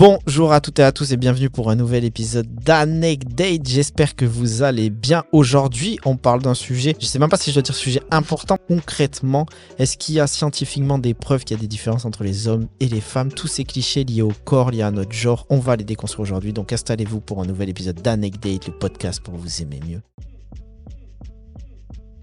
Bonjour à toutes et à tous et bienvenue pour un nouvel épisode d'Anecdate. J'espère que vous allez bien. Aujourd'hui, on parle d'un sujet, je sais même pas si je dois dire sujet important concrètement. Est-ce qu'il y a scientifiquement des preuves qu'il y a des différences entre les hommes et les femmes? Tous ces clichés liés au corps, liés à notre genre, on va les déconstruire aujourd'hui. Donc installez-vous pour un nouvel épisode d'Anecdate, le podcast pour vous aimer mieux.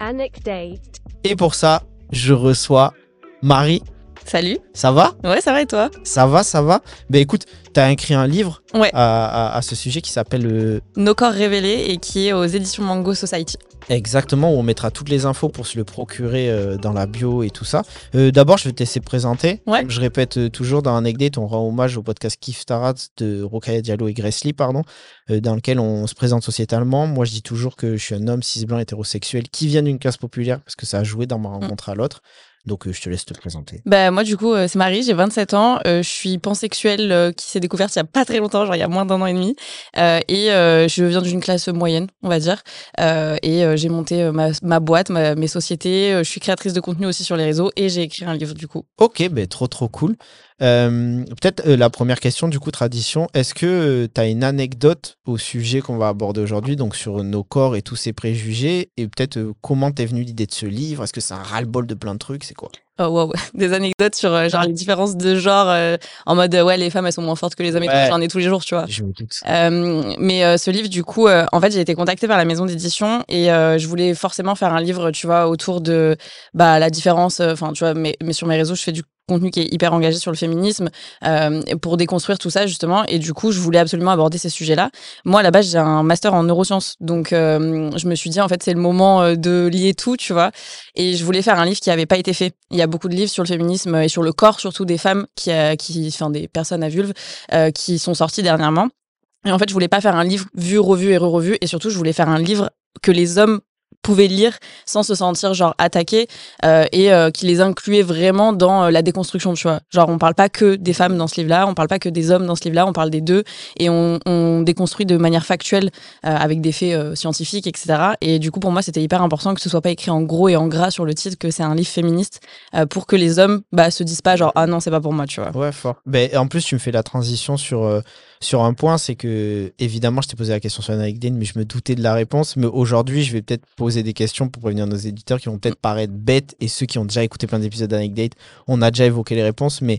Anecdate. Et pour ça, je reçois Marie. Salut. Ça va? Ouais, ça va et toi? Ça va, ça va Ben écoute, tu as écrit un livre Ouais. à, à- à ce sujet qui s'appelle euh, Nos corps révélés et qui est aux éditions Mango Society. Exactement, où on mettra toutes les infos pour se le procurer euh, dans la bio et tout ça. Euh, D'abord, je vais te laisser présenter. Ouais. Je répète toujours dans Anecdate, on rend hommage au podcast Kif Tarat de Rokaya Diallo et Gressly, pardon, euh, dans lequel on se présente sociétalement. Moi, je dis toujours que je suis un homme cis blanc hétérosexuel qui vient d'une classe populaire parce que ça a joué dans ma rencontre à l'autre. Donc, euh, je te laisse te présenter. Bah moi du coup euh, c'est Marie, j'ai 27 ans, euh, je suis pansexuelle qui s'est découverte il y a pas très longtemps, genre il y a moins d'un an et demi, et je viens d'une classe moyenne, on va dire, et j'ai monté ma, ma boîte, ma- mes sociétés, je suis créatrice de contenu aussi sur les réseaux et j'ai écrit un livre du coup. Ok, ben trop trop cool. Euh, Peut-être euh, la première question, du coup, tradition. Est-ce que tu as une anecdote au sujet qu'on va aborder aujourd'hui, donc sur nos corps et tous ces préjugés? Et peut-être euh, comment t'es venue l'idée de ce livre? Est-ce que c'est un ras-le-bol de plein de trucs? C'est quoi? Oh, wow. Des anecdotes sur euh, genre les différences de genre euh, en mode euh, ouais les femmes elles sont moins fortes que les hommes et tout, Ouais. j'en ai tous les jours tu vois. Je me doute. Euh, mais euh, ce livre, du coup, euh, en fait, j'ai été contactée par la maison d'édition et euh, je voulais forcément faire un livre, tu vois, autour de bah, la différence. euh, Enfin, tu vois, mais, mais sur mes réseaux, je fais du contenu qui est hyper engagé sur le féminisme euh, pour déconstruire tout ça justement. Et du coup je voulais absolument aborder ces sujets-là. Moi à la base j'ai un master en neurosciences. Donc euh, je me suis dit en fait c'est le moment euh, de lier tout tu vois. Et je voulais faire un livre qui avait pas été fait. Il y a beaucoup de livres sur le féminisme et sur le corps surtout des femmes qui qui enfin des personnes à vulve qui sont sortis dernièrement. Et en fait, je voulais pas faire un livre vu, revu et re-revu. Et surtout, je voulais faire un livre que les hommes pouvaient lire sans se sentir genre attaqués euh, et euh, qui les incluait vraiment dans euh, la déconstruction tu vois. Genre on parle pas que des femmes dans ce livre là on parle pas que des hommes dans ce livre là on parle des deux et on, on déconstruit de manière factuelle euh, avec des faits scientifiques etc et du coup pour moi c'était hyper important que ce soit pas écrit en gros et en gras sur le titre que c'est un livre féministe pour que les hommes bah se disent pas genre ah non c'est pas pour moi tu vois. Ouais, fort. Ben, en plus, tu me fais la transition sur, sur un point, c'est que, évidemment, je t'ai posé la question sur Anecdate, mais je me doutais de la réponse. Mais aujourd'hui, je vais peut-être poser des questions pour prévenir nos éditeurs qui vont peut-être paraître bêtes et ceux qui ont déjà écouté plein d'épisodes d'Anecdate, on a déjà évoqué les réponses, mais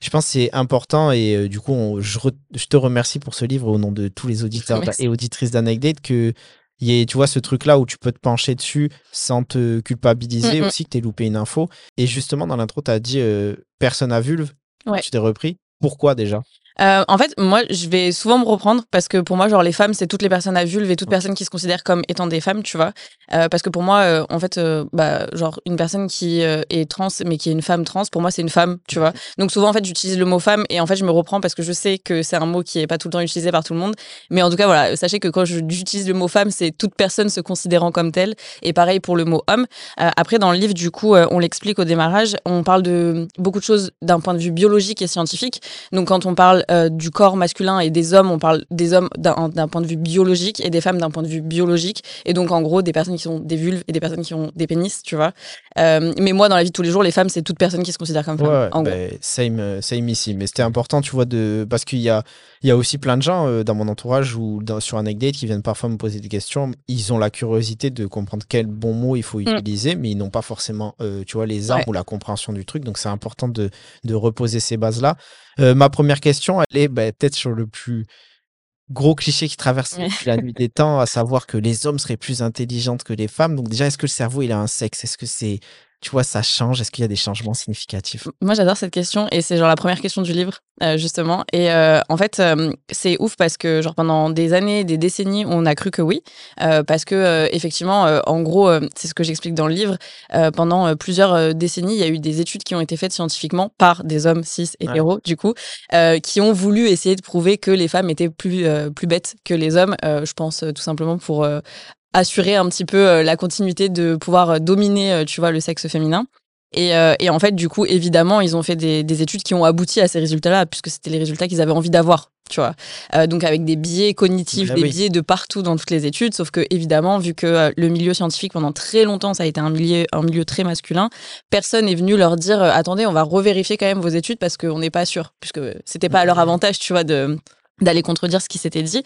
je pense que c'est important et euh, du coup, on- je, re- je te remercie pour ce livre au nom de tous les auditeurs et auditrices d'Anecdate que il y ait, tu vois, ce truc-là où tu peux te pencher dessus sans te culpabiliser Mm, mm. aussi que tu loupé une info. Et justement, dans l'intro, tu as dit euh, personne à vulve. Ouais. Tu t'es repris. Pourquoi déjà? Euh, en fait, moi, je vais souvent me reprendre parce que pour moi, genre, les femmes, c'est toutes les personnes à vulve et toute Ok. personne qui se considère comme étant des femmes, tu vois. Euh, parce que pour moi, euh, en fait, bah, genre, une personne qui est trans, mais qui est une femme trans, pour moi, c'est une femme, tu vois. Donc, souvent, en fait, j'utilise le mot femme et en fait, je me reprends parce que je sais que c'est un mot qui est pas tout le temps utilisé par tout le monde. Mais en tout cas, voilà, sachez que quand j'utilise le mot femme, c'est toute personne se considérant comme telle. Et pareil pour le mot homme. Après, dans le livre, du coup, on l'explique au démarrage, on parle de beaucoup de choses d'un point de vue biologique et scientifique. Donc quand on parle euh, du corps masculin et des hommes, on parle des hommes d'un point de vue biologique et des femmes d'un point de vue biologique. Et donc en gros, des personnes qui ont des vulves et des personnes qui ont des pénis, tu vois. Euh, mais moi, dans la vie de tous les jours, les femmes, c'est toute personne qui se considère comme femme. Ouais, en gros. ben, same, euh, same ici. Mais c'était important, tu vois, de... parce qu'il y a, il y a aussi plein de gens euh, dans mon entourage ou dans, sur Anecdate qui viennent parfois me poser des questions. Ils ont la curiosité de comprendre quel bon mot il faut utiliser, mais ils n'ont pas forcément, tu vois, les armes Mm. Ouais. ou la compréhension du truc. Donc c'est important de, de reposer ces bases-là. Euh, ma première question, elle est ben, peut-être sur le plus gros cliché qui traverse depuis la nuit des temps, à savoir que les hommes seraient plus intelligents que les femmes. Donc déjà, est-ce que le cerveau, il a un sexe? Est-ce que c'est, tu vois, ça change? Est-ce qu'il y a des changements significatifs? Moi, j'adore cette question et c'est genre la première question du livre, euh, justement. Et euh, en fait, euh, c'est ouf parce que genre pendant des années, des décennies, on a cru que oui, euh, parce que effectivement, en gros, c'est ce que j'explique dans le livre. pendant plusieurs décennies, il y a eu des études qui ont été faites scientifiquement par des hommes cis hétéros, du coup, qui ont voulu essayer de prouver que les femmes étaient plus plus bêtes que les hommes. Je pense tout simplement pour assurer un petit peu euh, la continuité de pouvoir euh, dominer, euh, tu vois, le sexe féminin. Et, euh, et, en fait, du coup, évidemment, ils ont fait des, des études qui ont abouti à ces résultats-là, puisque c'était les résultats qu'ils avaient envie d'avoir, tu vois. Euh, donc avec des biais cognitifs, Bah des oui. biais de partout dans toutes les études, sauf que évidemment, vu que le milieu scientifique pendant très longtemps, ça a été un milieu, un milieu très masculin, personne est venu leur dire, attendez, on va revérifier quand même vos études parce qu'on n'est pas sûr, puisque c'était pas à leur avantage, tu vois, de d'aller contredire ce qui s'était dit.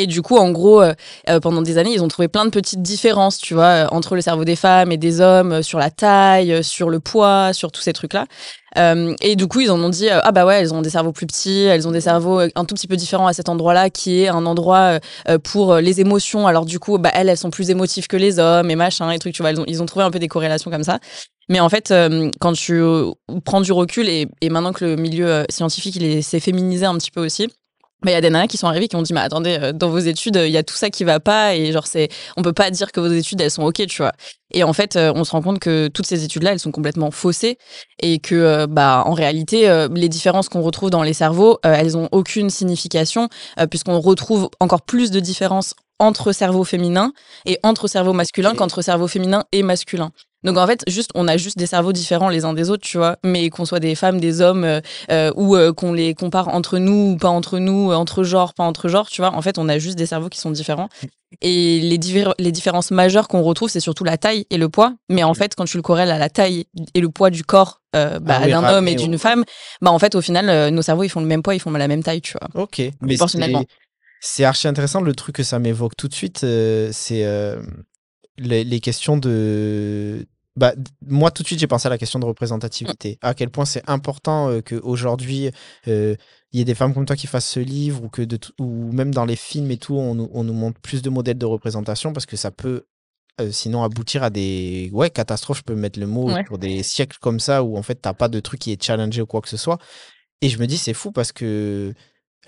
Et du coup, en gros, euh, euh, pendant des années, ils ont trouvé plein de petites différences, tu vois, euh, entre le cerveau des femmes et des hommes, sur la taille, sur le poids, sur tous ces trucs-là. Et du coup, ils en ont dit, ah bah ouais, elles ont des cerveaux plus petits, elles ont des cerveaux un tout petit peu différents à cet endroit-là, qui est un endroit pour les émotions. Alors du coup, bah elles, elles sont plus émotives que les hommes et machin, et trucs, tu vois, elles ont- ils ont trouvé un peu des corrélations comme ça. Mais en fait, quand tu prends du recul et, et maintenant que le milieu scientifique il est- s'est féminisé un petit peu aussi, bah, il y a des nanas qui sont arrivées qui ont dit mais attendez euh, dans vos études il y a tout ça qui va pas et genre c'est on peut pas dire que vos études elles sont ok tu vois et en fait euh, on se rend compte que toutes ces études là elles sont complètement faussées et que euh, bah en réalité les différences qu'on retrouve dans les cerveaux elles ont aucune signification puisqu'on retrouve encore plus de différences entre cerveau féminin et entre cerveau masculin qu'entre cerveau féminin et masculin. Donc en fait, juste on a juste des cerveaux différents les uns des autres, tu vois, mais qu'on soit des femmes, des hommes, euh, euh, ou euh, qu'on les compare entre nous ou pas entre nous, entre genres, pas entre genres, tu vois. En fait, on a juste des cerveaux qui sont différents. Et les, différences majeures qu'on retrouve, c'est surtout la taille et le poids. Mais en fait, quand tu le corrèles à la taille et le poids du corps euh, bah, Ah oui, d'un ah, homme et d'une femme, bah en fait, au final, nos cerveaux ils font le même poids, ils font la même taille, tu vois. Ok, mais c'est- c'est archi intéressant. Le truc que ça m'évoque tout de suite, c'est les, les questions de. Bah, moi, tout de suite, j'ai pensé à la question de représentativité. À quel point c'est important euh, qu'aujourd'hui, euh, il y ait des femmes comme toi qui fassent ce livre, ou, que de ou même dans les films et tout, on, nous- on nous montre plus de modèles de représentation parce que ça peut. euh, sinon aboutir à des ouais catastrophes je peux mettre le mot Ouais. pour des siècles comme ça où en fait t'as pas de truc qui est challengé ou quoi que ce soit et je me dis c'est fou parce que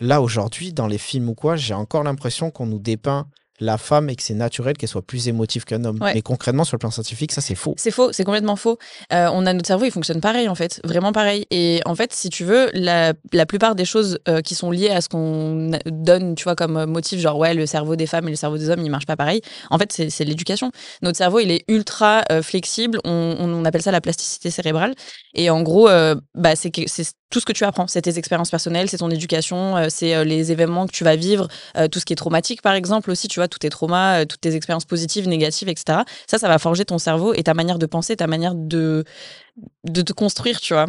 Là, aujourd'hui, dans les films ou quoi, j'ai encore l'impression qu'on nous dépeint la femme et que c'est naturel qu'elle soit plus émotive qu'un homme. Ouais. Mais concrètement, sur le plan scientifique, ça, c'est faux. C'est faux, c'est complètement faux. Euh, on a notre cerveau, il fonctionne pareil en fait, vraiment pareil. Et en fait, si tu veux, la, la plupart des choses euh, qui sont liées à ce qu'on donne, tu vois, comme euh, motif, genre ouais, le cerveau des femmes et le cerveau des hommes, ils marchent pas pareil. En fait, c'est l'éducation. Notre cerveau, il est ultra euh, flexible. On, on appelle ça la plasticité cérébrale. Et en gros, bah, c'est tout ce que tu apprends. C'est tes expériences personnelles, c'est ton éducation, euh, c'est euh, les événements que tu vas vivre, euh, tout ce qui est traumatique par exemple aussi, tu vois, tous tes traumas, toutes tes expériences positives, négatives, etc. Ça, ça va forger ton cerveau et ta manière de penser, ta manière de, de te construire, tu vois.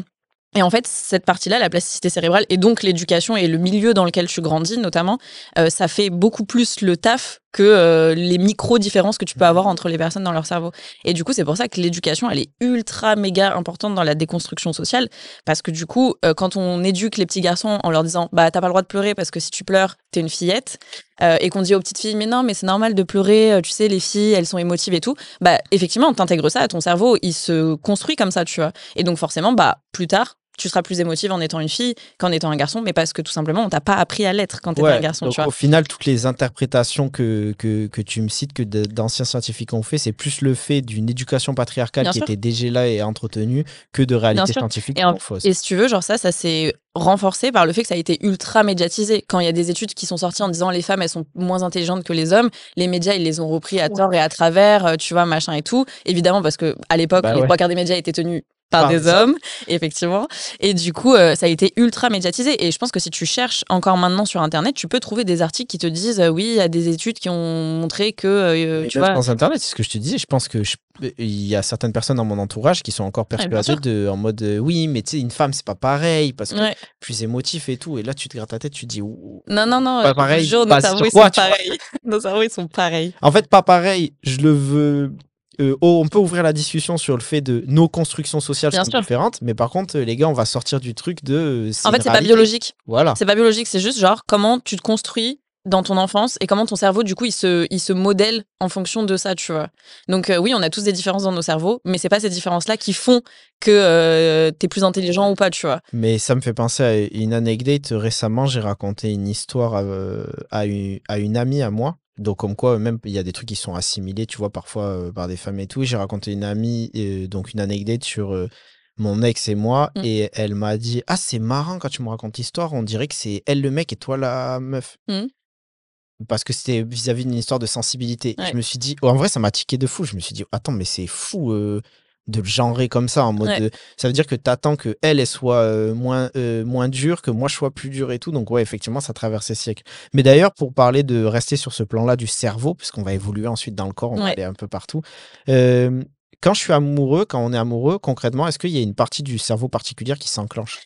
Et en fait, cette partie-là, la plasticité cérébrale, et donc l'éducation et le milieu dans lequel tu grandis, notamment, ça fait beaucoup plus le taf que euh, les micro-différences que tu peux avoir entre les personnes dans leur cerveau. Et du coup, c'est pour ça que l'éducation, elle est ultra méga importante dans la déconstruction sociale, parce que du coup, euh, quand on éduque les petits garçons en leur disant, bah, t'as pas le droit de pleurer parce que si tu pleures, t'es une fillette, euh, et qu'on dit aux petites filles, mais non, mais c'est normal de pleurer, euh, tu sais, les filles, elles sont émotives et tout, bah, effectivement, t'intègres ça à ton cerveau, il se construit comme ça, tu vois. Et donc, forcément, bah, plus tard, tu seras plus émotive en étant une fille qu'en étant un garçon, mais parce que tout simplement, on t'a pas appris à l'être quand t'étais Ouais, un garçon, donc tu vois. au final, toutes les interprétations que, que, que tu me cites, que d'anciens scientifiques ont fait, c'est plus le fait d'une éducation patriarcale Bien qui sûr. était déjà là et entretenue que de réalité scientifique Et, en- pour fausse. et si tu veux, genre ça, ça s'est renforcé par le fait que ça a été ultra médiatisé. Quand il y a des études qui sont sorties en disant les femmes, elles sont moins intelligentes que les hommes, les médias, ils les ont repris à tort et à travers, euh, tu vois, machin et tout. Évidemment, parce que à l'époque, Bah les ouais. trois quarts des médias étaient tenus par des hommes. effectivement. Et du coup, euh, ça a été ultra médiatisé. Et je pense que si tu cherches encore maintenant sur Internet, tu peux trouver des articles qui te disent, euh, oui, il y a des études qui ont montré que, euh, Mais tu vois, dans Internet, c'est ce que je te disais. Je pense que je- il y a certaines personnes dans mon entourage qui sont encore bien persuadées de, en mode euh, oui, mais tu sais, une femme, c'est pas pareil parce que Ouais. plus émotif et tout. Et là, tu te grattes la tête, tu te dis ouh. Non, non, non. Pas je pareil, jure, nos cerveaux, ils sont pareils. nos cerveaux, ils sont pareils. En fait, pas pareil. Je le veux. Euh, oh, on peut ouvrir la discussion sur le fait de nos constructions sociales Bien sont sûr. différentes, mais par contre, euh, les gars, on va sortir du truc de. euh, En fait, c'est pas biologique. Voilà. C'est pas biologique, c'est juste genre comment tu te construis dans ton enfance et comment ton cerveau, du coup, il se, il se modèle en fonction de ça, tu vois. Donc, euh, oui, on a tous des différences dans nos cerveaux, mais c'est pas ces différences-là qui font que euh, t'es plus intelligent ou pas, tu vois. Mais ça me fait penser à une anecdote. Récemment, j'ai raconté une histoire à, à, une, à une amie à moi. Donc, comme quoi, même, il y a des trucs qui sont assimilés, tu vois, parfois euh, par des femmes et tout. J'ai raconté une amie, euh, donc une anecdote sur euh, mon ex et moi. Mm. Et elle m'a dit Ah, c'est marrant quand tu me racontes l'histoire, on dirait que c'est elle le mec et toi la meuf. Mm. Parce que c'était vis-à-vis d'une histoire de sensibilité. Ouais. Je me suis dit, oh, en vrai, ça m'a tiqué de fou. Je me suis dit, attends, mais c'est fou. Euh, de le genrer comme ça en mode Ouais. de- ça veut dire que t'attends que elle, elle soit euh, moins euh, moins dure que moi je sois plus dur et tout. Donc ouais effectivement ça traverse les siècles. Mais d'ailleurs pour parler de rester sur ce plan là du cerveau puisqu'on va évoluer ensuite dans le corps on va aller un peu partout euh, quand je suis amoureux quand on est amoureux concrètement est-ce qu'il y a une partie du cerveau particulière qui s'enclenche?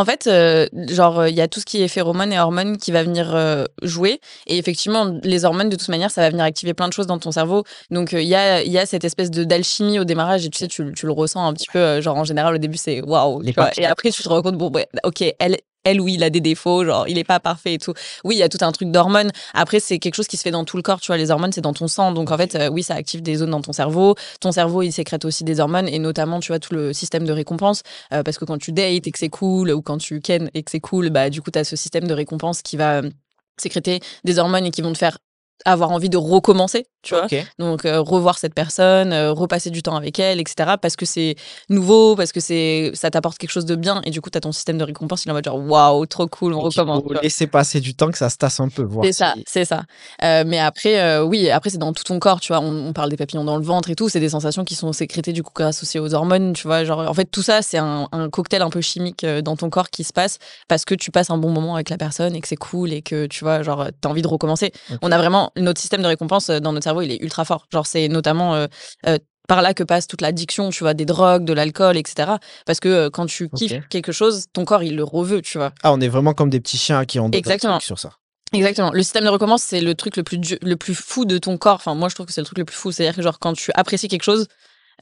En fait, euh, genre, il y a tout ce qui est phéromones et hormones qui va venir euh, jouer. Et effectivement, les hormones, de toute manière, ça va venir activer plein de choses dans ton cerveau. Donc, euh, il y, a, y a cette espèce de d'alchimie au démarrage. Et tu sais, tu, tu le ressens un petit peu. euh, genre, en général, au début, c'est waouh. Et après, tu te rends compte, bon, ouais, ok, elle. Elle, oui, il a des défauts, genre, il est pas parfait et tout. Oui, il y a tout un truc d'hormones. Après, c'est quelque chose qui se fait dans tout le corps, tu vois. Les hormones, c'est dans ton sang. Donc, en fait, euh, oui, ça active des zones dans ton cerveau. Ton cerveau, il sécrète aussi des hormones et notamment, tu vois, tout le système de récompense. Euh, parce que quand tu dates et que c'est cool, ou quand tu ken et que c'est cool, bah, du coup, tu as ce système de récompense qui va euh, sécréter des hormones et qui vont te faire avoir envie de recommencer, tu vois. Donc, euh, revoir cette personne, euh, repasser du temps avec elle, etc. Parce que c'est nouveau, parce que c'est ça t'apporte quelque chose de bien. Et du coup, tu as ton système de récompense, il est en mode genre, waouh, trop cool, on recommence. laisser passer du temps que ça se tasse un peu voir C'est ça, c'est ça. Euh, mais après, oui, après c'est dans tout ton corps, tu vois. On, on parle des papillons dans le ventre et tout. C'est des sensations qui sont sécrétées du coup grâce aussi aux hormones, tu vois. Genre, en fait, tout ça, c'est un, un cocktail un peu chimique dans ton corps qui se passe parce que tu passes un bon moment avec la personne et que c'est cool et que tu vois, genre, t'as envie de recommencer. On a vraiment notre système de récompense euh, dans notre cerveau, il est ultra fort. Genre, c'est notamment euh, euh, par là que passe toute l'addiction, tu vois, des drogues, de l'alcool, etc. Parce que euh, quand tu kiffes quelque chose, ton corps, il le reveut, tu vois. ah on est vraiment comme des petits chiens qui ont Exactement. sur ça Exactement. Le système de récompense, c'est le truc le plus, le plus fou de ton corps. Enfin, moi, je trouve que c'est le truc le plus fou. C'est-à-dire que, genre, quand tu apprécies quelque chose,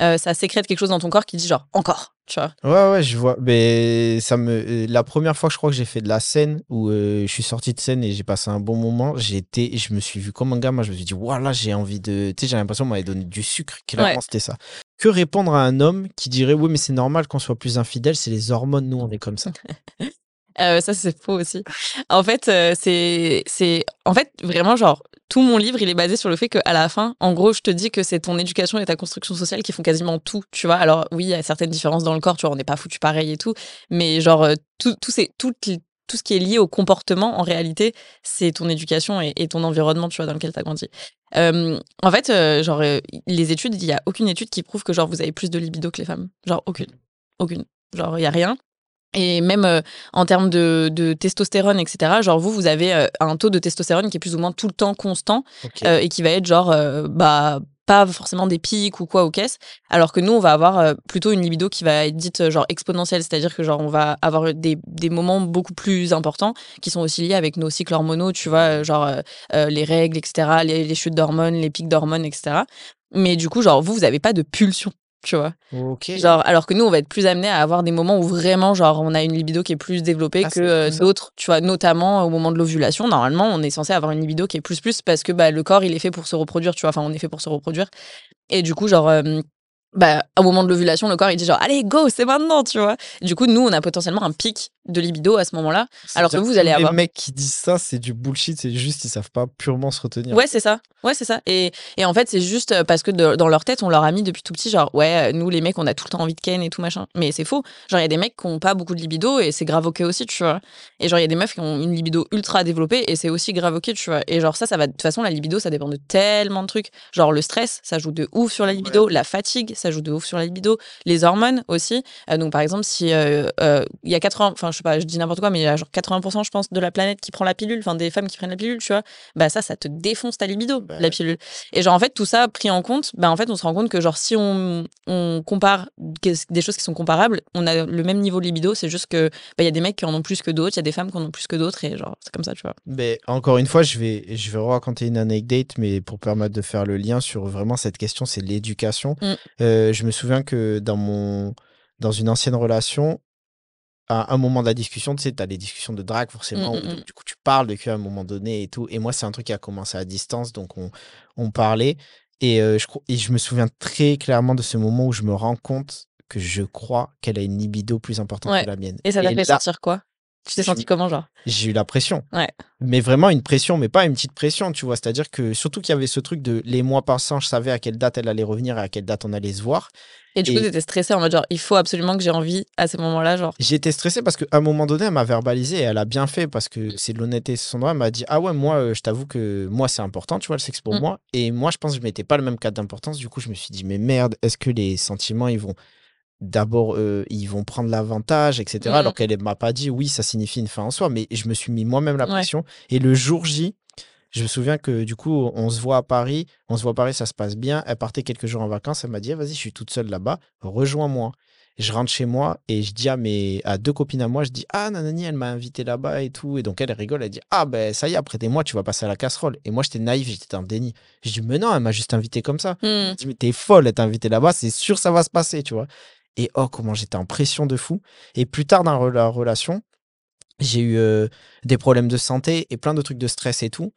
euh, ça sécrète quelque chose dans ton corps qui dit, genre, encore, tu vois. Ouais, ouais, je vois. Mais ça me, euh, la première fois je crois que j'ai fait de la scène où euh, je suis sorti de scène et j'ai passé un bon moment, j'étais, je me suis vu comme un gamin. Je me suis dit, voilà, j'ai envie de. Tu sais, j'ai l'impression qu'on m'avait donné du sucre. Clairement, Ouais. c'était ça. Que répondre à un homme qui dirait, oui, mais c'est normal qu'on soit plus infidèle, c'est les hormones, nous, on est comme ça. Euh, ça, c'est faux aussi. En fait, euh, c'est, c'est, en fait, vraiment, genre, tout mon livre, il est basé sur le fait qu'à la fin, en gros, je te dis que c'est ton éducation et ta construction sociale qui font quasiment tout, tu vois. Alors, oui, il y a certaines différences dans le corps, tu vois, on n'est pas foutu pareil et tout, mais genre, euh, tout, tout, c'est, tout, tout ce qui est lié au comportement, en réalité, c'est ton éducation et, ton environnement, tu vois, dans lequel tu as grandi. Euh, en fait, euh, genre, euh, les études, il y a aucune étude qui prouve que, genre, vous avez plus de libido que les femmes. Genre, aucune. Aucune. Genre, il y a rien. Et même euh, en termes de, de testostérone, etc., genre vous, vous avez euh, un taux de testostérone qui est plus ou moins tout le temps constant euh, et qui va être genre, bah, pas forcément des pics ou quoi ou qu'est-ce, alors que nous, on va avoir plutôt une libido qui va être dite genre exponentielle, c'est-à-dire que genre on va avoir des, des moments beaucoup plus importants qui sont aussi liés avec nos cycles hormonaux, tu vois, genre les règles, etc., les, les chutes d'hormones, les pics d'hormones, etc. Mais du coup, genre vous, vous avez pas de pulsion, tu vois. Genre, alors que nous, on va être plus amené à avoir des moments où vraiment, genre, on a une libido qui est plus développée Ah, que euh, d'autres, tu vois, notamment au moment de l'ovulation. Normalement, on est censé avoir une libido qui est plus plus parce que bah, le corps, il est fait pour se reproduire, tu vois. Enfin, on est fait pour se reproduire. Et du coup, genre, euh, bah, au moment de l'ovulation, le corps, il dit genre, allez, go, c'est maintenant, tu vois. Du coup, nous, on a potentiellement un pic de libido à ce moment-là. alors que vous allez avoir- Les mecs qui disent ça, c'est du bullshit, c'est juste, ils savent pas purement se retenir. Ouais, c'est ça. Ouais, c'est ça. Et, et en fait, c'est juste parce que de- dans leur tête, on leur a mis depuis tout petit, genre, ouais, nous, les mecs, on a tout le temps envie de ken et tout machin. Mais c'est faux. Genre, il y a des mecs qui ont pas beaucoup de libido et c'est grave ok aussi, tu vois. Et genre, il y a des meufs qui ont une libido ultra développée et c'est aussi grave ok, tu vois. Et genre, ça, ça va. De toute façon, la libido, ça dépend de tellement de trucs. Genre, le stress, ça joue de ouf sur la libido. La fatigue, ça joue de ouf sur la libido. Les hormones aussi. Euh, donc, par exemple, si euh, euh, il y a 80, enfin, je sais pas, je dis n'importe quoi, mais il y a genre 80%, je pense, de la planète qui prend la pilule, enfin, des femmes qui prennent la pilule, tu vois bah ça, ça te défonce ta libido, Bah la pilule. Et genre, en fait, tout ça pris en compte, bah en fait, on se rend compte que genre, si on, on compare des choses qui sont comparables, on a le même niveau de libido, c'est juste que bah, il y a des mecs qui en ont plus que d'autres, il y a des femmes qui en ont plus que d'autres, et genre, c'est comme ça, tu vois. Mais encore une fois, je vais, je vais raconter une anecdote, mais pour permettre de faire le lien sur vraiment cette question, c'est l'éducation. Mm. Euh, je me souviens que dans, mon, dans une ancienne relation, à un moment de la discussion, tu sais, tu as des discussions de drague forcément, Mm, où mm, du coup tu parles de cul à un moment donné et tout. Et moi, c'est un truc qui a commencé à distance, donc on, on parlait. Et, euh, je, et je me souviens très clairement de ce moment où je me rends compte que je crois qu'elle a une libido plus importante Ouais. que la mienne. Et ça t'a fait là, sentir quoi? Tu t'es senti comment, genre? j'ai eu la pression. Ouais. Mais vraiment une pression, mais pas une petite pression, tu vois. C'est-à-dire que surtout qu'il y avait ce truc de les mois passant, je savais à quelle date elle allait revenir et à quelle date on allait se voir. Et du coup, Et- t'étais stressé en mode genre, il faut absolument que j'ai envie à ces moments-là, genre. J'étais stressé parce qu'à un moment donné, elle m'a verbalisé et elle a bien fait parce que c'est de l'honnêteté, c'est son droit. Elle m'a dit Ah ouais, moi, euh, je t'avoue que moi, c'est important, tu vois, le sexe pour Mm. moi. Et moi, je pense que je mettais pas le même cadre d'importance. Du coup, je me suis dit Mais merde, est-ce que les sentiments, ils vont d'abord, euh, ils vont prendre l'avantage, etc. Mm. Alors qu'elle m'a pas dit Oui, ça signifie une fin en soi. Mais je me suis mis moi-même la Ouais. pression. Et le jour J, je me souviens que du coup, on se voit à Paris. On se voit à Paris, ça se passe bien. Elle partait quelques jours en vacances. Elle m'a dit Eh, Vas-y, je suis toute seule là-bas, rejoins-moi. Je rentre chez moi et je dis à, mes, à deux copines à moi, je dis Ah, Nanani, elle m'a invité là-bas et tout. Et donc elle rigole, elle dit Ah, ben ça y est, après des mois, tu vas passer à la casserole. Et moi, j'étais naïf, j'étais dans le déni. Je dis Mais non, elle m'a juste invité comme ça. Hmm. Je dis Mais t'es folle, elle t'a invité là-bas, c'est sûr, ça va se passer, tu vois. Et oh, comment j'étais en pression de fou. Et plus tard dans la relation, j'ai eu euh, des problèmes de santé et plein de trucs de stress et tout.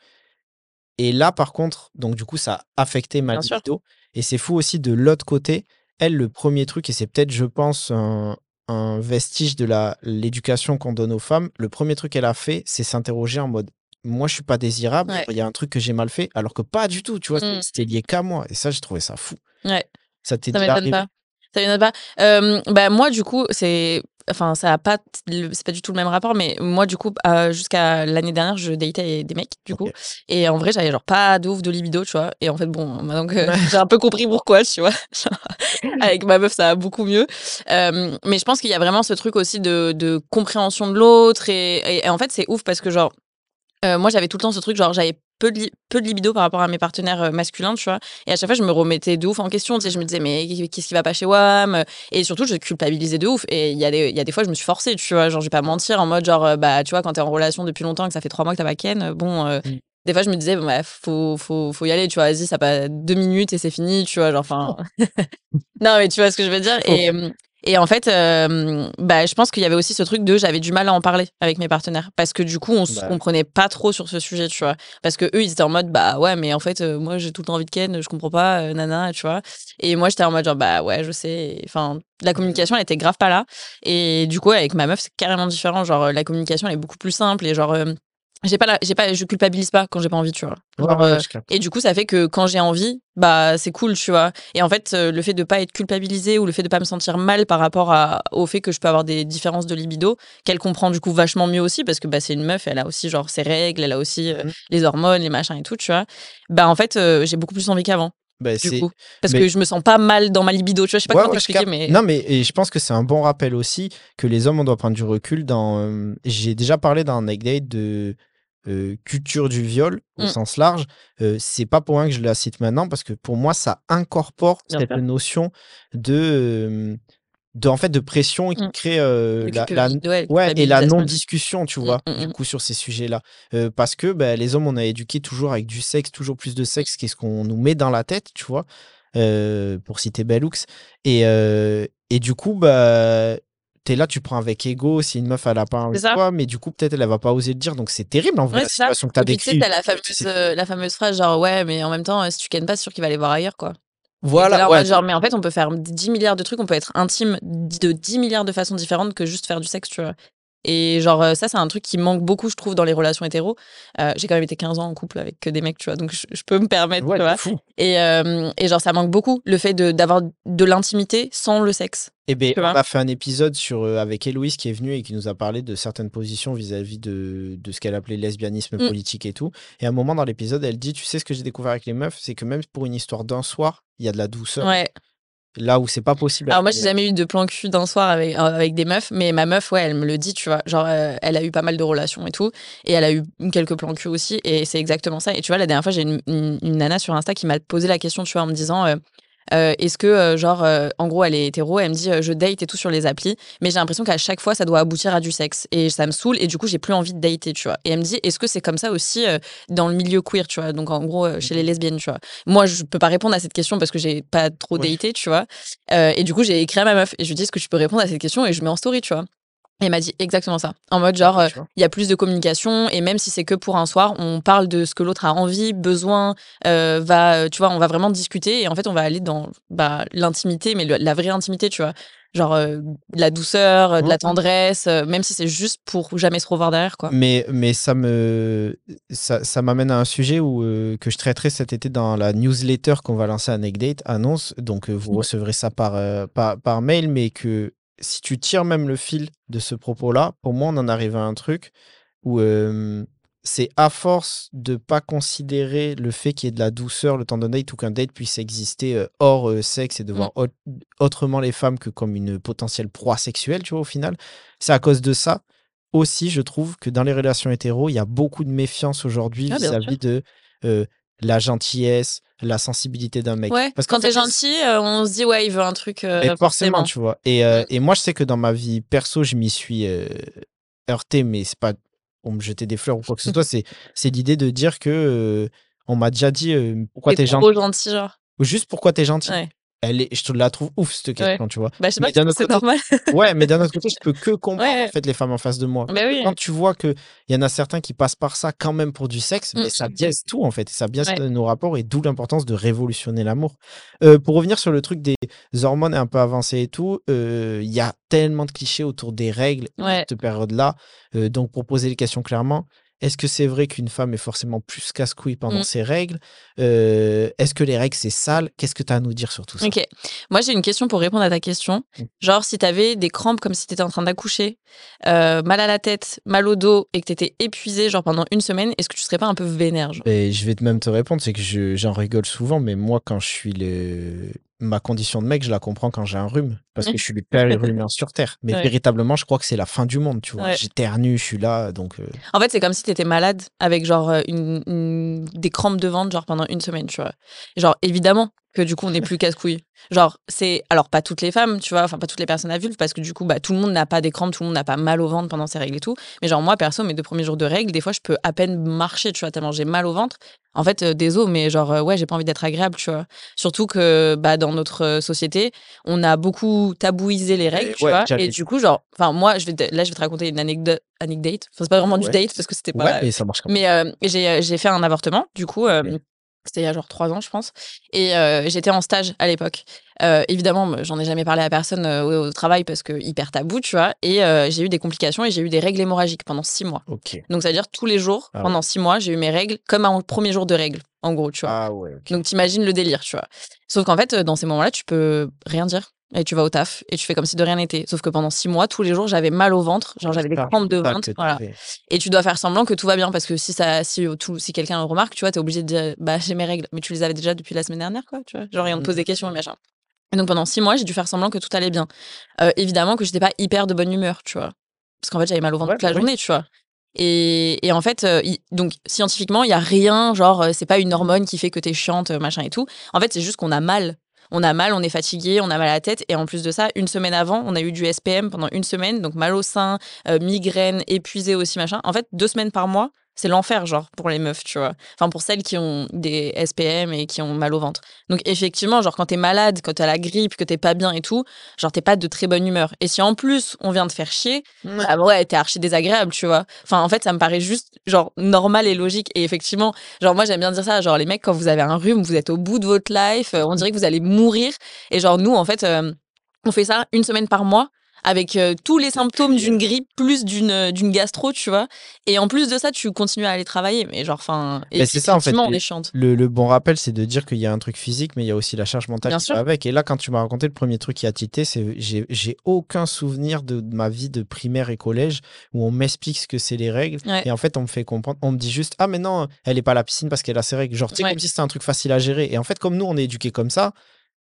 Et là, par contre, donc du coup, ça a affecté ma libido. Et c'est fou aussi de l'autre côté. Elle, le premier truc, et c'est peut-être, je pense, un, un vestige de la l'éducation qu'on donne aux femmes. Le premier truc qu'elle a fait, c'est s'interroger en mode moi, je suis pas désirable. Ouais. Il y a un truc que j'ai mal fait, alors que pas du tout. Tu vois, Mm. c'était lié qu'à moi. Et ça, j'ai trouvé ça fou. Ouais. Ça t'est déjà arrivé? pas. Ça m'étonne pas. Euh, bah, moi, du coup, c'est. Enfin, ça a pas. C'est pas du tout le même rapport, mais moi, du coup, euh, jusqu'à l'année dernière, je datais des mecs, du coup. Et en vrai, j'avais genre pas de ouf de libido, tu vois. Et en fait, bon, maintenant que j'ai un peu compris pourquoi, tu vois. Avec ma meuf, ça va beaucoup mieux. Euh, mais je pense qu'il y a vraiment ce truc aussi de, de compréhension de l'autre. Et, et- et en fait, c'est ouf parce que, genre, euh, moi, j'avais tout le temps ce truc, genre, j'avais peu de, peu de libido par rapport à mes partenaires euh, masculins, tu vois. Et à chaque fois, je me remettais de ouf en question. Tu sais, je me disais, mais qu'est-ce qui va pas chez WAM Et surtout, je culpabilisais de ouf. Et il y, a des- y a des fois, je me suis forcée, tu vois. Genre, je vais pas mentir, en mode, genre, euh, bah, tu vois, quand t'es en relation depuis longtemps et que ça fait trois mois que t'as pas ken, euh, bon. euh, Mm. Des fois, je me disais, bon, bah, faut, faut, faut y aller, tu vois. Vas-y, ça passe deux minutes et c'est fini, tu vois. Genre, enfin. non, mais tu vois ce que je veux dire. Faux. Et, euh, et en fait, euh, bah, je pense qu'il y avait aussi ce truc de j'avais du mal à en parler avec mes partenaires parce que du coup, on se Bah. comprenait pas trop sur ce sujet, tu vois. Parce que eux, ils étaient en mode bah ouais, mais en fait, euh, moi, j'ai tout le temps envie de ken, je comprends pas, euh, nana, tu vois. Et moi, j'étais en mode genre bah ouais, je sais. Enfin, la communication, elle était grave pas là. Et du coup, avec ma meuf, c'est carrément différent. Genre, euh, la communication, elle est beaucoup plus simple et genre. J'ai pas la, j'ai pas, je culpabilise pas quand j'ai pas envie, tu vois. Ouais, Genre, ouais, euh, et du coup, ça fait que quand j'ai envie, bah c'est cool, tu vois. Et en fait, euh, le fait de pas être culpabilisé ou le fait de pas me sentir mal par rapport à, au fait que je peux avoir des différences de libido, qu'elle comprend du coup vachement mieux aussi parce que bah c'est une meuf, elle a aussi genre ses règles, elle a aussi euh, Mhm. les hormones, les machins et tout, tu vois. Bah en fait, euh, j'ai beaucoup plus envie qu'avant, Bah, du coup, parce mais- que je me sens pas mal dans ma libido, tu vois. Je sais pas Ouais, comment ouais, t'expliquer, mais Non, mais et je pense que c'est un bon rappel aussi que les hommes, on doit prendre du recul dans. J'ai déjà parlé dans un Neck Date de euh, culture du viol au Mm. sens large. Euh, c'est pas pour rien que je la cite maintenant parce que pour moi, ça incorpore Bien cette notion de. de, en fait, de pression qui Mm. crée euh, la, ouais, Ouais, et la culpabilisation. non-discussion, tu vois, Mm, mm, du coup, sur ces sujets-là. Euh, parce que ben, les hommes, on a éduqué toujours avec du sexe, toujours plus de sexe, qu'est-ce qu'on nous met dans la tête, tu vois, pour citer Bellux. Et, et du coup, bah, t'es là, tu prends avec ego si une meuf, elle a pas envie de toi, mais du coup, peut-être elle va pas oser le dire. Donc, c'est terrible, en vrai, Ouais, la ça. que t'as tu sais, décrite. t'as la fameuse, euh, la fameuse phrase genre ouais, mais en même temps, euh, si tu kennes pas, c'est sûr qu'il va aller voir ailleurs, quoi. Voilà, ouais. genre, mais en fait, on peut faire 10 milliards de trucs, on peut être intime de 10 milliards de façons différentes que juste faire du sexe, tu vois. Et genre, euh, ça, c'est un truc qui manque beaucoup, je trouve, dans les relations hétéros. Euh, j'ai quand même été 15 ans en couple avec que des mecs, tu vois, donc je, je peux me permettre, Ouais, tu vois. c'est fou. Et, euh, et genre, ça manque beaucoup, le fait d'avoir de l'intimité sans le sexe. Eh Tu on a fait un épisode sur, euh, avec Héloïse qui est venue et qui nous a parlé de certaines positions vis-à-vis de, de ce qu'elle appelait lesbianisme Mm. politique et tout. Et à un moment dans l'épisode, elle dit Tu sais ce que j'ai découvert avec les meufs? C'est que même pour une histoire d'un soir, il y a de la douceur. Ouais. Là où c'est pas possible. Alors moi, j'ai jamais eu de plan cul d'un soir avec, euh, avec des meufs, mais ma meuf, ouais, elle me le dit, tu vois. Genre, euh, elle a eu pas mal de relations et tout, et elle a eu quelques plans cul aussi, et c'est exactement ça. Et tu vois, la dernière fois, j'ai une nana sur Insta qui m'a posé la question, tu vois, en me disant, euh, euh, est-ce que, euh, genre, euh, en gros, elle est hétéro, elle me dit, je date et tout sur les applis, mais j'ai l'impression qu'à chaque fois, ça doit aboutir à du sexe, et ça me saoule, et du coup, j'ai plus envie de dater, tu vois. Et elle me dit, est-ce que c'est comme ça aussi dans le milieu queer, tu vois, donc en gros, chez les lesbiennes, tu vois. Moi, je peux pas répondre à cette question parce que j'ai pas trop Ouais. daté, tu vois. Et du coup, j'ai écrit à ma meuf et je lui dis est-ce que tu peux répondre à cette question? Et je mets en story, tu vois. Elle m'a dit exactement ça. En mode genre, euh, il y a plus de communication et même si c'est que pour un soir, on parle de ce que l'autre a envie, besoin, euh, va, euh, tu vois, on va vraiment discuter et en fait, on va aller dans bah, l'intimité, mais le- la vraie intimité, tu vois. Genre euh, de la douceur, de Ouais. la tendresse, même si c'est juste pour jamais se revoir derrière, quoi. Mais, mais ça me ça, ça m'amène à un sujet où, que je traiterai cet été dans la newsletter qu'on va lancer à Date annonce. Donc vous recevrez ça par, par, par mail, mais que si tu tires même le fil de ce propos-là, pour moi on en arrive à un truc où euh, c'est à force de pas considérer le fait qu'il y ait de la douceur le temps d'un date ou qu'un date puisse exister euh, hors euh, sexe et de Mm. voir autre- autrement les femmes que comme une potentielle proie sexuelle, tu vois, au final. C'est à cause de ça aussi, je trouve que dans les relations hétéro, il y a beaucoup de méfiance aujourd'hui Ah, vis-à-vis de la gentillesse, la sensibilité d'un mec. Ouais, Parce quand t'es gentil, euh, on se dit, ouais, il veut un truc euh, mais forcément, forcément. tu vois. Et, euh, et moi, je sais que dans ma vie perso, je m'y suis heurté, mais c'est pas pour me jeter des fleurs ou quoi que ce soit. C'est, c'est l'idée de dire que euh, on m'a déjà dit euh, pourquoi T'es gentil. gentil, genre. Ou juste pourquoi t'es gentil. Ouais. Elle est, je te la trouve ouf, cette question, tu vois. Bah, je sais pas, Mais autre c'est côté- normal. Ouais, mais d'un autre côté, je peux que comprendre Ouais. en fait les femmes en face de moi. bah oui. Quand tu vois qu'il y en a certains qui passent par ça quand même pour du sexe, mais Mm. ça biaise tout en fait, et ça biaise Ouais. nos rapports et d'où l'importance de révolutionner l'amour. Euh, pour revenir sur le truc des hormones un peu avancées et tout, euh, il y a tellement de clichés autour des règles Ouais. cette période-là. Euh, donc pour poser les questions clairement, est-ce que c'est vrai qu'une femme est forcément plus casse-couille pendant ses règles? Euh, Est-ce que les règles c'est sale? Qu'est-ce que tu as à nous dire sur tout ça? Ok. Moi, j'ai une question pour répondre à ta question. Mm. Genre, si t'avais des crampes comme si t'étais en train d'accoucher, euh, mal à la tête, mal au dos et que t'étais épuisé, genre pendant une semaine, est-ce que tu serais pas un peu vénère genre? Et je vais même te répondre, c'est que je- j'en rigole souvent, mais moi, quand je suis le... ma condition de mec, je la comprends quand j'ai un rhume, parce que je suis le père rhumain sur Terre. Mais Ouais. véritablement, je crois que c'est la fin du monde, tu vois. Ouais. J'éternue, je suis là, donc... euh, En fait, c'est comme si t'étais malade avec genre euh, une, une- des crampes de ventre genre pendant une semaine, tu vois. Genre évidemment que du coup on n'est plus casse-couille. Genre c'est alors pas toutes les femmes, tu vois, enfin pas toutes les personnes à vulve parce que du coup bah tout le monde n'a pas des crampes, tout le monde n'a pas mal au ventre pendant ses règles et tout. Mais genre moi perso mes deux premiers jours de règles, des fois je peux à peine marcher, tu vois, tellement j'ai mal au ventre. En fait euh, désolé mais genre euh, ouais, j'ai pas envie d'être agréable, tu vois. Surtout que bah dans notre société, on a beaucoup tabouisé les règles, Et tu ouais, vois. Et du coup genre enfin moi je vais te- là je vais te raconter une anecdote anecdote. Enfin c'est pas vraiment du date parce que c'était pas Ouais, mais ça marche quand même. mais euh, j'ai euh, j'ai fait un avortement, du coup, euh, c'était il y a genre trois ans, je pense. Et euh, j'étais en stage à l'époque. Euh, évidemment, j'en ai jamais parlé à personne euh, au travail parce que hyper tabou, tu vois. Et euh, j'ai eu des complications et j'ai eu des règles hémorragiques pendant six mois. Ok. Donc, c'est-à-dire tous les jours, Ah ouais. pendant six mois, j'ai eu mes règles comme un premier jour de règles, en gros, tu vois. Ah ouais. Donc, t'imagines le délire, tu vois. Sauf qu'en fait, dans ces moments-là, tu peux rien dire. Et tu vas au taf et tu fais comme si de rien n'était. Sauf que pendant six mois, tous les jours, j'avais mal au ventre. Genre, j'avais des crampes de ventre. Voilà et tu dois faire semblant que tout va bien parce que si ça si tout si quelqu'un le remarque tu vois t'es obligé de dire bah j'ai mes règles mais tu les avais déjà depuis la semaine dernière quoi tu vois genre et on te pose des questions et machin et donc pendant six mois j'ai dû faire semblant que tout allait bien Euh, évidemment que j'étais pas hyper de bonne humeur tu vois parce qu'en fait j'avais mal au ventre Ouais, toute la oui. journée tu vois et, et en fait, euh, donc scientifiquement, il y a rien, genre euh, c'est pas une hormone qui fait que t'es chiante, machin et tout. En fait, c'est juste qu'on a mal. On a mal, on est fatigué, on a mal à la tête. Et en plus de ça, une semaine avant, on a eu du SPM pendant une semaine, donc mal au sein, euh, migraine, épuisé aussi, machin. En fait, deux semaines par mois, c'est l'enfer, genre, pour les meufs, tu vois. Enfin, pour celles qui ont des SPM et qui ont mal au ventre. Donc, effectivement, genre, quand t'es malade, quand t'as la grippe, que t'es pas bien et tout, genre, t'es pas de très bonne humeur. Et si en plus, on vient de faire chier, ah ouais, t'es archi désagréable, tu vois. Enfin, en fait, ça me paraît juste, genre, normal et logique. Et effectivement, genre, moi, j'aime bien dire ça. Genre, les mecs, quand vous avez un rhume, vous êtes au bout de votre life, euh, on dirait que vous allez mourir. Et genre, nous, en fait, euh, on fait ça une semaine par mois avec euh, tous les symptômes d'une grippe plus d'une euh, d'une gastro, tu vois. Et en plus de ça, tu continues à aller travailler. Mais genre, enfin, c'est ça, en fait, on les- est chiante. Le, le bon rappel, c'est de dire qu'il y a un truc physique, mais il y a aussi la charge mentale Bien qui sûr. va avec. Et là, quand tu m'as raconté le premier truc qui a tité, c'est j'ai j'ai aucun souvenir de, de ma vie de primaire et collège où on m'explique ce que c'est les règles. Ouais. Et en fait, on me fait comprendre, on me dit juste, ah, mais non, elle est pas à la piscine parce qu'elle a ses règles. Genre, tu sais, Ouais. comme si c'était un truc facile à gérer. Et en fait, comme nous, on est éduqués comme ça,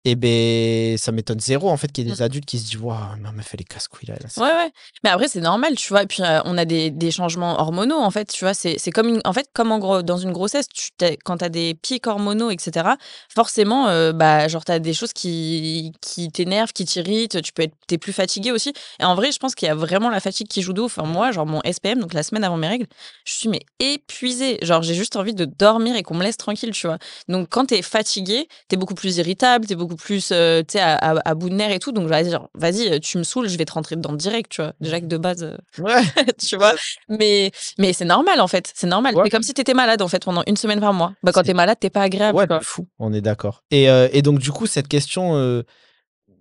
et ben, ça m'étonne zéro, en fait, qu'il y ait des adultes qui se disent, waouh, mais meuf, elle est casse-couille là. là. Ouais, ouais. Mais après, c'est normal, tu vois. Et puis, euh, on a des, des changements hormonaux, en fait, tu vois. C'est c'est comme, une, en fait, comme en gros, dans une grossesse, tu t'es- quand tu as des pics hormonaux, etc., forcément, euh, bah, genre, tu as des choses qui, qui t'énervent, qui t'irritent, tu peux être t'es plus fatigué aussi. Et en vrai, je pense qu'il y a vraiment la fatigue qui joue de ouf. Enfin, moi, genre, mon SPM, donc la semaine avant mes règles, je suis mais épuisée. Genre, j'ai juste envie de dormir et qu'on me laisse tranquille, tu vois. Donc, quand tu es fatigué, tu es beaucoup plus irritable, tu es beaucoup plus, euh, tu sais, à, à- à bout de nerfs et tout. Donc, j'aurais dit, genre, vas-y, euh, tu me saoules, je vais te rentrer dedans direct, tu vois. Déjà que de base, euh, Ouais. tu vois. Mais, mais c'est normal, en fait. C'est normal. Ouais. C'est comme si t'étais malade, en fait, pendant une semaine par mois. Bah, quand t'es malade, t'es pas agréable, Ouais, quoi. fou, on est d'accord. Et, euh, et donc, du coup, cette question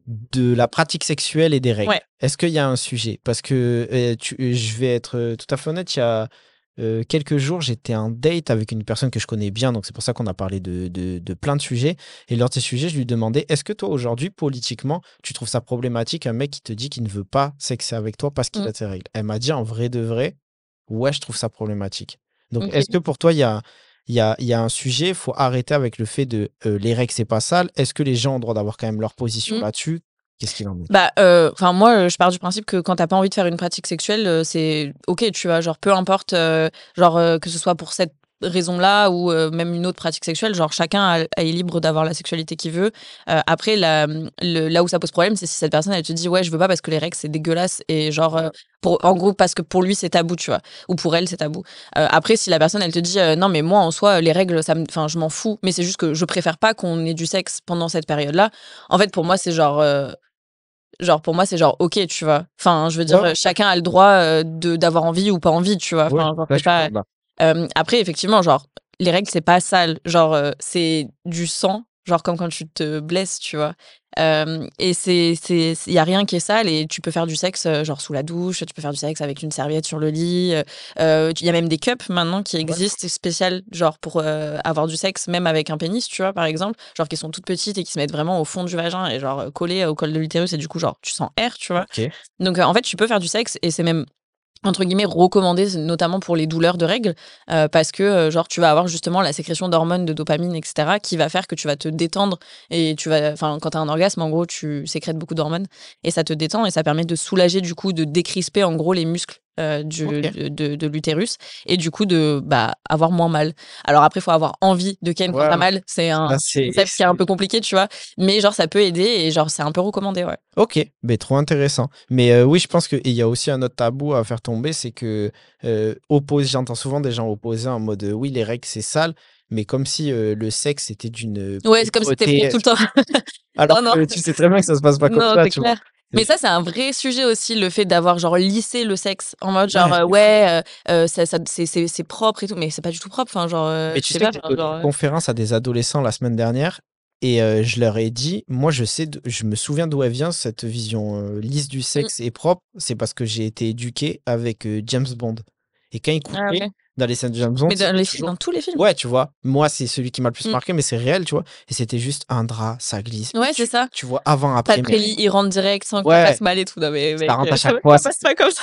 de la pratique sexuelle et des règles, Ouais. est-ce qu'il y a un sujet? Parce que tu- je vais être tout à fait honnête, il y a euh, quelques jours, j'étais en date avec une personne que je connais bien, donc c'est pour ça qu'on a parlé de, de, de plein de sujets. Et lors de ces sujets, je lui demandais est-ce que toi, aujourd'hui, politiquement, tu trouves ça problématique un mec qui te dit qu'il ne veut pas sexer avec toi parce qu'il Mm. a ses règles? Elle m'a dit en vrai de vrai, ouais, je trouve ça problématique. Donc, est-ce que pour toi, il y a, il y, a, il y a un sujet, il faut arrêter avec le fait de euh, les règles, c'est pas sale? Est-ce que les gens ont le droit d'avoir quand même leur position Mm. là-dessus? Qu'est-ce qu'il en est? Bah, euh, enfin moi, euh, je pars du principe que quand t'as pas envie de faire une pratique sexuelle, euh, c'est ok, tu vois, genre peu importe, euh, genre que ce soit pour cette raison-là ou euh, même une autre pratique sexuelle, genre chacun a- est libre d'avoir la sexualité qu'il veut. Euh, après, la, le- là où ça pose problème, c'est si cette personne elle te dit ouais, je veux pas parce que les règles c'est dégueulasse et genre euh, pour en gros parce que pour lui c'est tabou, tu vois, ou pour elle c'est tabou. Après, si la personne elle te dit non mais moi en soi les règles, ça, enfin je m'en fous, mais c'est juste que je préfère pas qu'on ait du sexe pendant cette période-là. En fait, pour moi c'est genre genre pour moi c'est genre ok tu vois enfin je veux dire Ouais. chacun a le droit de d'avoir envie ou pas envie tu vois Ouais, genre, pas-. Euh, après effectivement genre les règles c'est pas sale. Genre euh, c'est du sang genre comme quand tu te blesses tu vois. Euh, et c'est c'est il y a rien qui est sale et tu peux faire du sexe genre sous la douche tu peux faire du sexe avec une serviette sur le lit euh, il y a même des cups maintenant qui existent spéciales genre pour euh, avoir du sexe même avec un pénis tu vois par exemple. Genre qui sont toutes petites et qui se mettent vraiment au fond du vagin et genre collées au col de l'utérus et du coup genre tu sens air tu vois. Donc en fait, tu peux faire du sexe et c'est même entre guillemets recommandé notamment pour les douleurs de règles euh, parce que euh, genre tu vas avoir justement la sécrétion d'hormones de dopamine etc qui va faire que tu vas te détendre et tu vas enfin quand tu un orgasme en gros tu sécrètes beaucoup d'hormones et ça te détend et ça permet de soulager du coup de décrisper en gros les muscles euh, du, de, de- de l'utérus et du coup de bah avoir moins mal alors après faut avoir envie de ken quand Ouais. t'as mal c'est un concept qui est un peu compliqué tu vois mais genre ça peut aider et genre c'est un peu recommandé ouais Ok, mais trop intéressant. Mais euh, oui, je pense qu'il y a aussi un autre tabou à faire tomber, c'est que euh, oppose, j'entends souvent des gens opposer en mode oui, les règles c'est sale, mais comme si euh, le sexe était d'une. ouais c'est comme si propreté, tout le temps Alors Non, non. que tu sais très bien que ça se passe pas comme non, ça, tu vois. Mais ça, c'est un vrai sujet aussi, le fait d'avoir genre lissé le sexe en mode genre Ouais, euh, ouais, euh, euh, ça, ça- c'est- propre et tout, mais c'est pas du tout propre. Enfin, genre, Mais tu sais sais pas, que genre, une conférence à des adolescents la semaine dernière et euh, je leur ai dit, moi je sais, je me souviens d'où elle vient cette vision lisse du sexe et propre, c'est parce que j'ai été éduqué avec James Bond. Et quand il coupait Ah. Dans les scènes de James Bond, mais dans, c'était les films, toujours- dans tous les films. Ouais, tu vois, moi c'est celui qui m'a le plus Mm. marqué, mais c'est réel, tu vois. Et c'était juste un drap, ça glisse. Ouais, c'est ça. Tu vois, avant, Pas après, de mais il rentre direct sans Ouais. ça fasse mal et tout. Non, mais, mec, rentre à chaque ça fois, passe pas comme ça.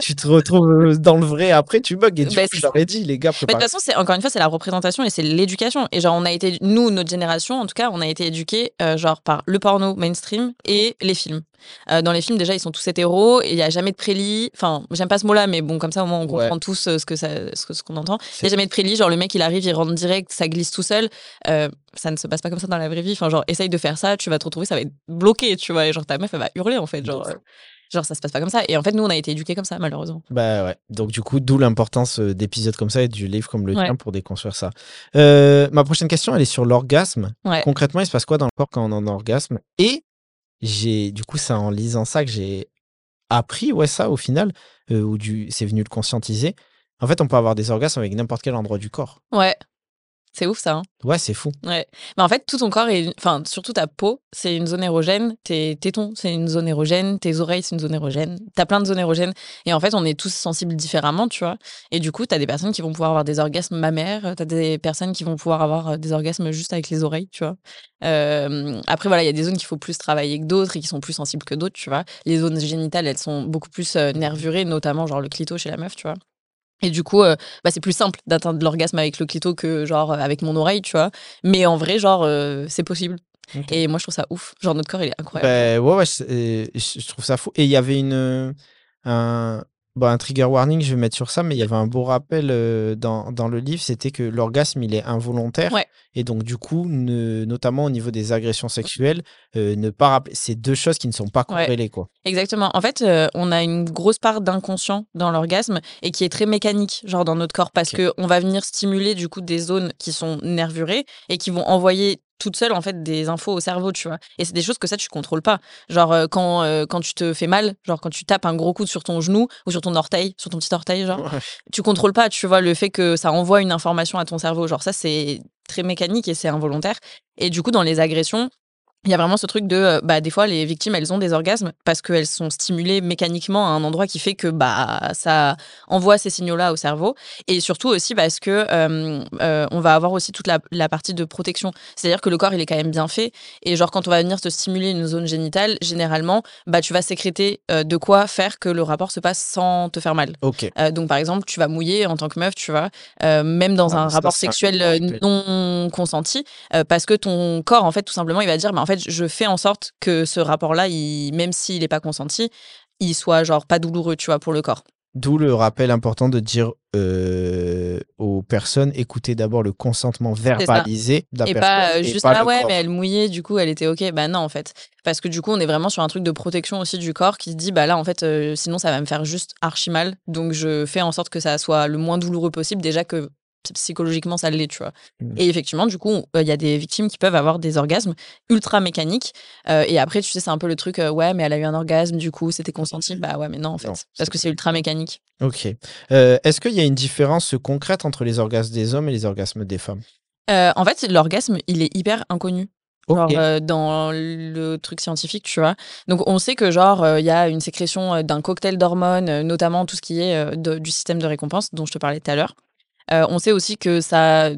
tu te retrouves euh, dans le vrai après, tu bugs. Et du Bah, coup, je leur ai dit, les gars, Mais de toute façon, c'est encore une fois, c'est la représentation et c'est l'éducation. Et genre, on a été, nous, notre génération, en tout cas, on a été éduqués euh, genre par le porno mainstream et les films. Euh, dans les films, déjà, ils sont tous hétéros et il y a jamais de prélit. Enfin, j'aime pas ce mot-là, mais bon, comme ça, au moins, on Ouais. comprend tous euh, ce que ça, ce que- ce qu'on entend. Il C'est- y a jamais de prélit. Genre, le mec, il arrive, il rentre direct, ça glisse tout seul. Euh, ça ne se passe pas comme ça dans la vraie vie. Enfin, genre, essaye de faire ça, tu vas te retrouver, ça va être bloqué, tu vois. Et genre, ta meuf, elle va hurler, en fait. Genre, euh, genre ça se passe pas comme ça. Et en fait, nous, on a été éduqués comme ça, malheureusement. Bah ouais. Donc du coup, d'où l'importance euh, d'épisodes comme ça et du livre comme le Ouais. tien pour déconstruire ça. Euh, ma prochaine question, elle est sur l'orgasme. Ouais. Concrètement, il se passe quoi dans le corps quand on en orgasme? Et j'ai, du coup, c'est en lisant ça que j'ai appris, ouais, ça au final, euh, ou du, c'est venu le conscientiser. En fait, on peut avoir des orgasmes avec n'importe quel endroit du corps. Ouais. C'est ouf, ça. hein. Ouais, c'est fou. Ouais. Mais en fait, tout ton corps, est, enfin, surtout ta peau, c'est une zone érogène. Tes tétons, c'est une zone érogène. Tes oreilles, c'est une zone érogène. T'as plein de zones érogènes. Et en fait, on est tous sensibles différemment, tu vois. Et du coup, t'as des personnes qui vont pouvoir avoir des orgasmes mammaires. T'as des personnes qui vont pouvoir avoir euh, des orgasmes juste avec les oreilles, tu vois. Euh, après, voilà, il y a des zones qu'il faut plus travailler que d'autres et qui sont plus sensibles que d'autres, tu vois. Les zones génitales, elles sont beaucoup plus euh, nervurées, notamment genre le clito chez la meuf, tu vois. Et du coup, euh, bah, c'est plus simple d'atteindre l'orgasme avec le clito que genre euh, avec mon oreille, tu vois. Mais en vrai, genre, euh, c'est possible. Et moi, je trouve ça ouf. Genre, notre corps, il est incroyable. Ben, ouais, ouais, je je trouve ça fou. Et il y avait une, un, bon, un trigger warning, je vais mettre sur ça, mais il y avait un beau rappel euh, dans, dans le livre, c'était que l'orgasme, il est involontaire. Ouais. Et donc, du coup, ne- notamment au niveau des agressions sexuelles, euh, ne pas rappeler, c'est deux choses qui ne sont pas Ouais. corrélées, quoi. Exactement. En fait, euh, on a une grosse part d'inconscient dans l'orgasme et qui est très mécanique, genre dans notre corps, parce que on va venir stimuler du coup des zones qui sont nervurées et qui vont envoyer toute seule en fait des infos au cerveau, tu vois. Et c'est des choses que ça tu contrôles pas. Genre euh, quand euh, quand tu te fais mal, genre quand tu tapes un gros coup sur ton genou ou sur ton orteil, sur ton petit orteil, genre Ouais. tu contrôles pas, tu vois, le fait que ça envoie une information à ton cerveau. Genre ça c'est très mécanique et c'est involontaire. Et du coup dans les agressions il y a vraiment ce truc de, euh, bah, des fois, les victimes, elles ont des orgasmes parce qu'elles sont stimulées mécaniquement à un endroit qui fait que bah, ça envoie ces signaux-là au cerveau. Et surtout aussi parce que euh, euh, on va avoir aussi toute la, la partie de protection. C'est-à-dire que le corps, il est quand même bien fait. Et genre, quand on va venir te stimuler une zone génitale, généralement, bah, tu vas sécréter euh, de quoi faire que le rapport se passe sans te faire mal. Ok. Euh, donc, par exemple, tu vas mouiller en tant que meuf, tu vois, même dans Ah, un rapport sexuel non consenti, parce que ton corps, en fait, tout simplement, il va dire, bah, en fait, je fais en sorte que ce rapport-là, il- même s'il n'est pas consenti, il soit genre pas douloureux, tu vois, pour le corps. D'où le rappel important de dire euh, aux personnes écoutez d'abord le consentement verbalisé de la Et pas euh, et juste, pas ah ouais, corps. mais elle mouillait, du coup, elle était OK. Bah non, en fait. Parce que du coup, on est vraiment sur un truc de protection aussi du corps qui se dit, bah là, en fait, euh, sinon, ça va me faire juste archi mal. Donc, je fais en sorte que ça soit le moins douloureux possible, déjà que psychologiquement, ça l'est, tu vois. Mm. Et effectivement, du coup, il y a des victimes qui peuvent avoir des orgasmes ultra mécaniques. Euh, et après, tu sais, c'est un peu le truc, euh, ouais, mais elle a eu un orgasme, du coup, c'était consenti. Bah ouais, mais non, en fait. Non, parce que c'est ultra mécanique. Ok. Euh, Est-ce qu'il y a une différence concrète entre les orgasmes des hommes et les orgasmes des femmes? Euh, en fait, l'orgasme, il est hyper inconnu. Genre euh, dans le truc scientifique, tu vois. Donc on sait que genre euh, il y a une sécrétion euh, d'un cocktail d'hormones, euh, notamment tout ce qui est euh, de- du système de récompense dont je te parlais tout à l'heure. Euh, on sait aussi que ça,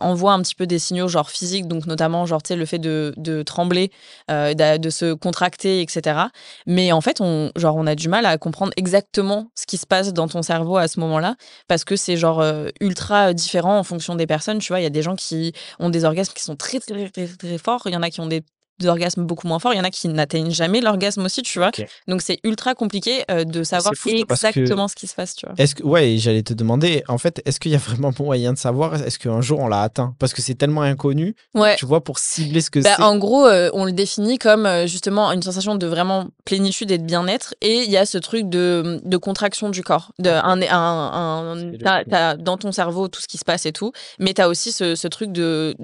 envoie un petit peu des signaux genre physiques, donc notamment genre le fait de, trembler, euh, de se contracter, etc. Mais en fait, on, genre on a du mal à comprendre exactement ce qui se passe dans ton cerveau à ce moment-là, parce que c'est genre euh, ultra différent en fonction des personnes. Tu vois, il y a des gens qui ont des orgasmes qui sont très très très, très forts, il y en a qui ont des des orgasmes beaucoup moins forts, il y en a qui n'atteignent jamais l'orgasme aussi, tu vois. Donc c'est ultra compliqué euh, de savoir fou, que- exactement ce qui se passe, tu vois. Est-ce que ouais, j'allais te demander en fait, est-ce qu'il y a vraiment moyen de savoir? Est-ce qu'un jour on l'a atteint? Parce que c'est tellement inconnu, Ouais. tu vois, pour cibler ce que Bah, c'est. en gros, euh, on le définit comme euh, justement une sensation de vraiment plénitude et de bien-être. Et il y a ce truc de, de contraction du corps. De, un, dans ton cerveau tout ce qui se passe et tout. Mais tu as aussi ce, ce truc de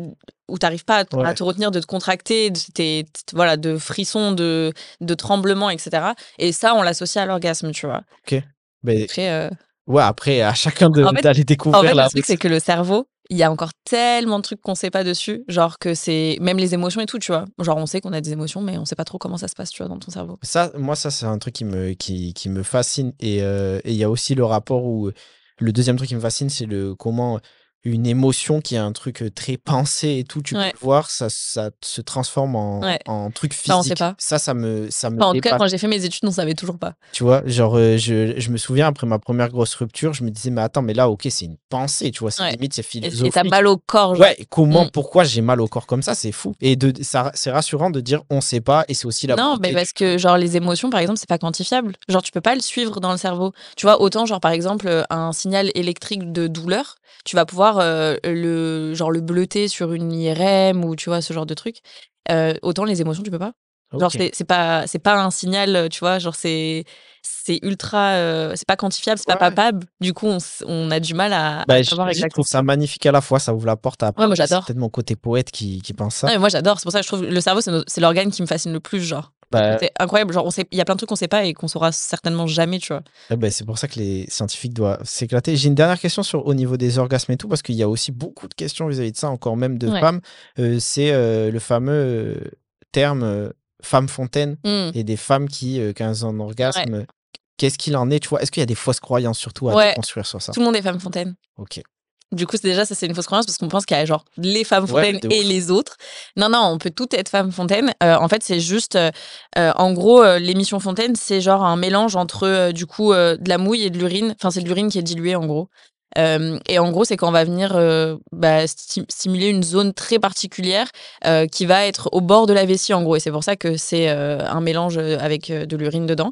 où tu n'arrives pas à, t- Ouais. à te retenir de te contracter, de, t- voilà, de frissons, de, de tremblements, etc. Et ça, on l'associe à l'orgasme, tu vois. Mais Après, euh, ouais, après à chacun En fait- d'aller en découvrir fait, là. le truc, c'est que le cerveau, il y a encore tellement de trucs qu'on sait pas dessus. Genre que c'est. Même les émotions et tout, tu vois. Genre, on sait qu'on a des émotions, mais on sait pas trop comment ça se passe, tu vois, dans ton cerveau. Ça, moi, ça, c'est un truc qui me, qui, qui me fascine. Et euh, et il y a aussi le rapport où. Le deuxième truc qui me fascine, c'est le comment une émotion qui est un truc euh, très pensé et tout, tu Ouais. peux le voir, ça, ça se transforme en, Ouais. en truc physique. Ça, on sait pas. Ça, ça me, ça me Enfin, en tout cas, quand j'ai fait mes études, on savait toujours pas. Tu vois, genre, euh, je, je me souviens, après ma première grosse rupture, je me disais, mais attends, mais là, ok, c'est une pensée, tu vois, c'est Ouais. limite, c'est Et- Et philosophique. t'as mal au corps. genre. Ouais, comment, Mm. pourquoi j'ai mal au corps comme ça, c'est fou. Et de, ça, c'est rassurant de dire, on sait pas, et c'est aussi la Non, mais parce que genre les émotions, par exemple, c'est pas quantifiable. Genre tu peux pas le suivre dans le cerveau. Tu vois, autant genre par exemple euh, un signal électrique de douleur, tu vas pouvoir euh, le genre le bleuter sur une IRM ou tu vois ce genre de truc. Euh, autant les émotions, tu peux pas. Genre Ok. c'est pas c'est pas un signal, tu vois, genre c'est c'est ultra euh, c'est pas quantifiable, c'est Ouais. pas palpable. Du coup, on, on a du mal à, Bah, je, savoir je exactement. trouve ça magnifique à la fois, ça ouvre la porte à. Ouais, moi, c'est peut-être mon côté poète qui, qui pense ça. Non, mais moi j'adore, c'est pour ça que je trouve le cerveau c'est l'organe qui me fascine le plus genre. Bah, C'est incroyable, genre on sait il y a plein de trucs qu'on sait pas et qu'on saura certainement jamais, tu vois. eh ben, c'est pour ça que les scientifiques doivent s'éclater. J'ai une dernière question sur, au niveau des orgasmes et tout, parce qu'il y a aussi beaucoup de questions vis-à-vis de ça, encore même de Ouais. femmes. Euh, c'est euh, le fameux euh, terme euh, femme fontaine Hmm. et des femmes qui, euh, quand elles ont un orgasme, euh, qu'est-ce qu'il en est, tu vois? Est-ce qu'il y a des fausses croyances surtout à Ouais. construire sur ça? Tout le monde est femme fontaine. Ok. Du coup, déjà, ça, c'est une fausse croyance parce qu'on pense qu'il y a genre les femmes fontaines et les autres. Non, non, on peut toutes être femme fontaine. Euh, en fait, c'est juste, euh, euh, en gros, euh, l'émission fontaine, c'est genre un mélange entre, du coup, de la mouille et de l'urine. Enfin, c'est de l'urine qui est diluée, en gros. Euh, et en gros, c'est qu'on va venir euh, bah, sti- stimuler une zone très particulière euh, qui va être au bord de la vessie, en gros. Et c'est pour ça que c'est un mélange avec de l'urine dedans.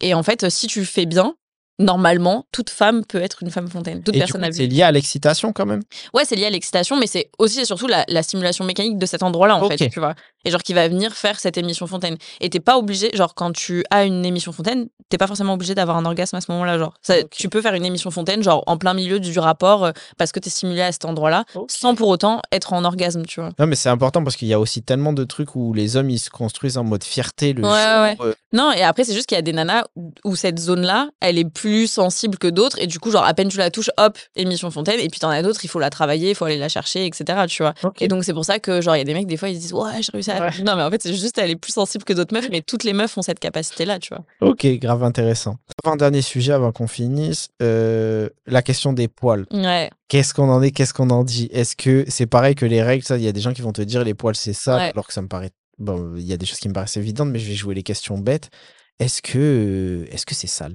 Et en fait, si tu fais bien, normalement, toute femme peut être une femme fontaine. Toute Et personne c'est lié à l'excitation quand même Ouais, c'est lié à l'excitation, mais c'est aussi et surtout la, la stimulation mécanique de cet endroit-là, en fait, tu vois. et genre qui va venir faire cette émission fontaine. Et t'es pas obligé, genre quand tu as une émission fontaine, t'es pas forcément obligé d'avoir un orgasme à ce moment-là. Genre, ça, tu peux faire une émission fontaine, genre en plein milieu du rapport, euh, parce que t'es stimulé à cet endroit-là, sans pour autant être en orgasme, tu vois. Non, mais c'est important parce qu'il y a aussi tellement de trucs où les hommes ils se construisent en mode fierté le Ouais, ouais. euh, Non, et après, c'est juste qu'il y a des nanas où, où cette zone-là, elle est plus sensible que d'autres, et du coup, genre, à peine tu la touches, hop, émission fontaine, et puis t'en as d'autres, il faut la travailler, il faut aller la chercher, etc., tu vois. Et donc, c'est pour ça que, genre, il y a des mecs, des fois, ils se disent, ouais, j'ai réussi à. Ouais. Non, mais en fait, c'est juste, elle est plus sensible que d'autres meufs, mais toutes les meufs ont cette capacité-là, tu vois. Ok, grave intéressant. Avant dernier sujet, avant qu'on finisse, euh, la question des poils. Ouais. Qu'est-ce qu'on en est, qu'est-ce qu'on en dit? Est-ce que c'est pareil que les règles Ça, il y a des gens qui vont te dire les poils c'est ça, Ouais. alors que ça me paraît. Bon, il y a des choses qui me paraissent évidentes, mais je vais jouer les questions bêtes. Est-ce que est-ce que c'est sale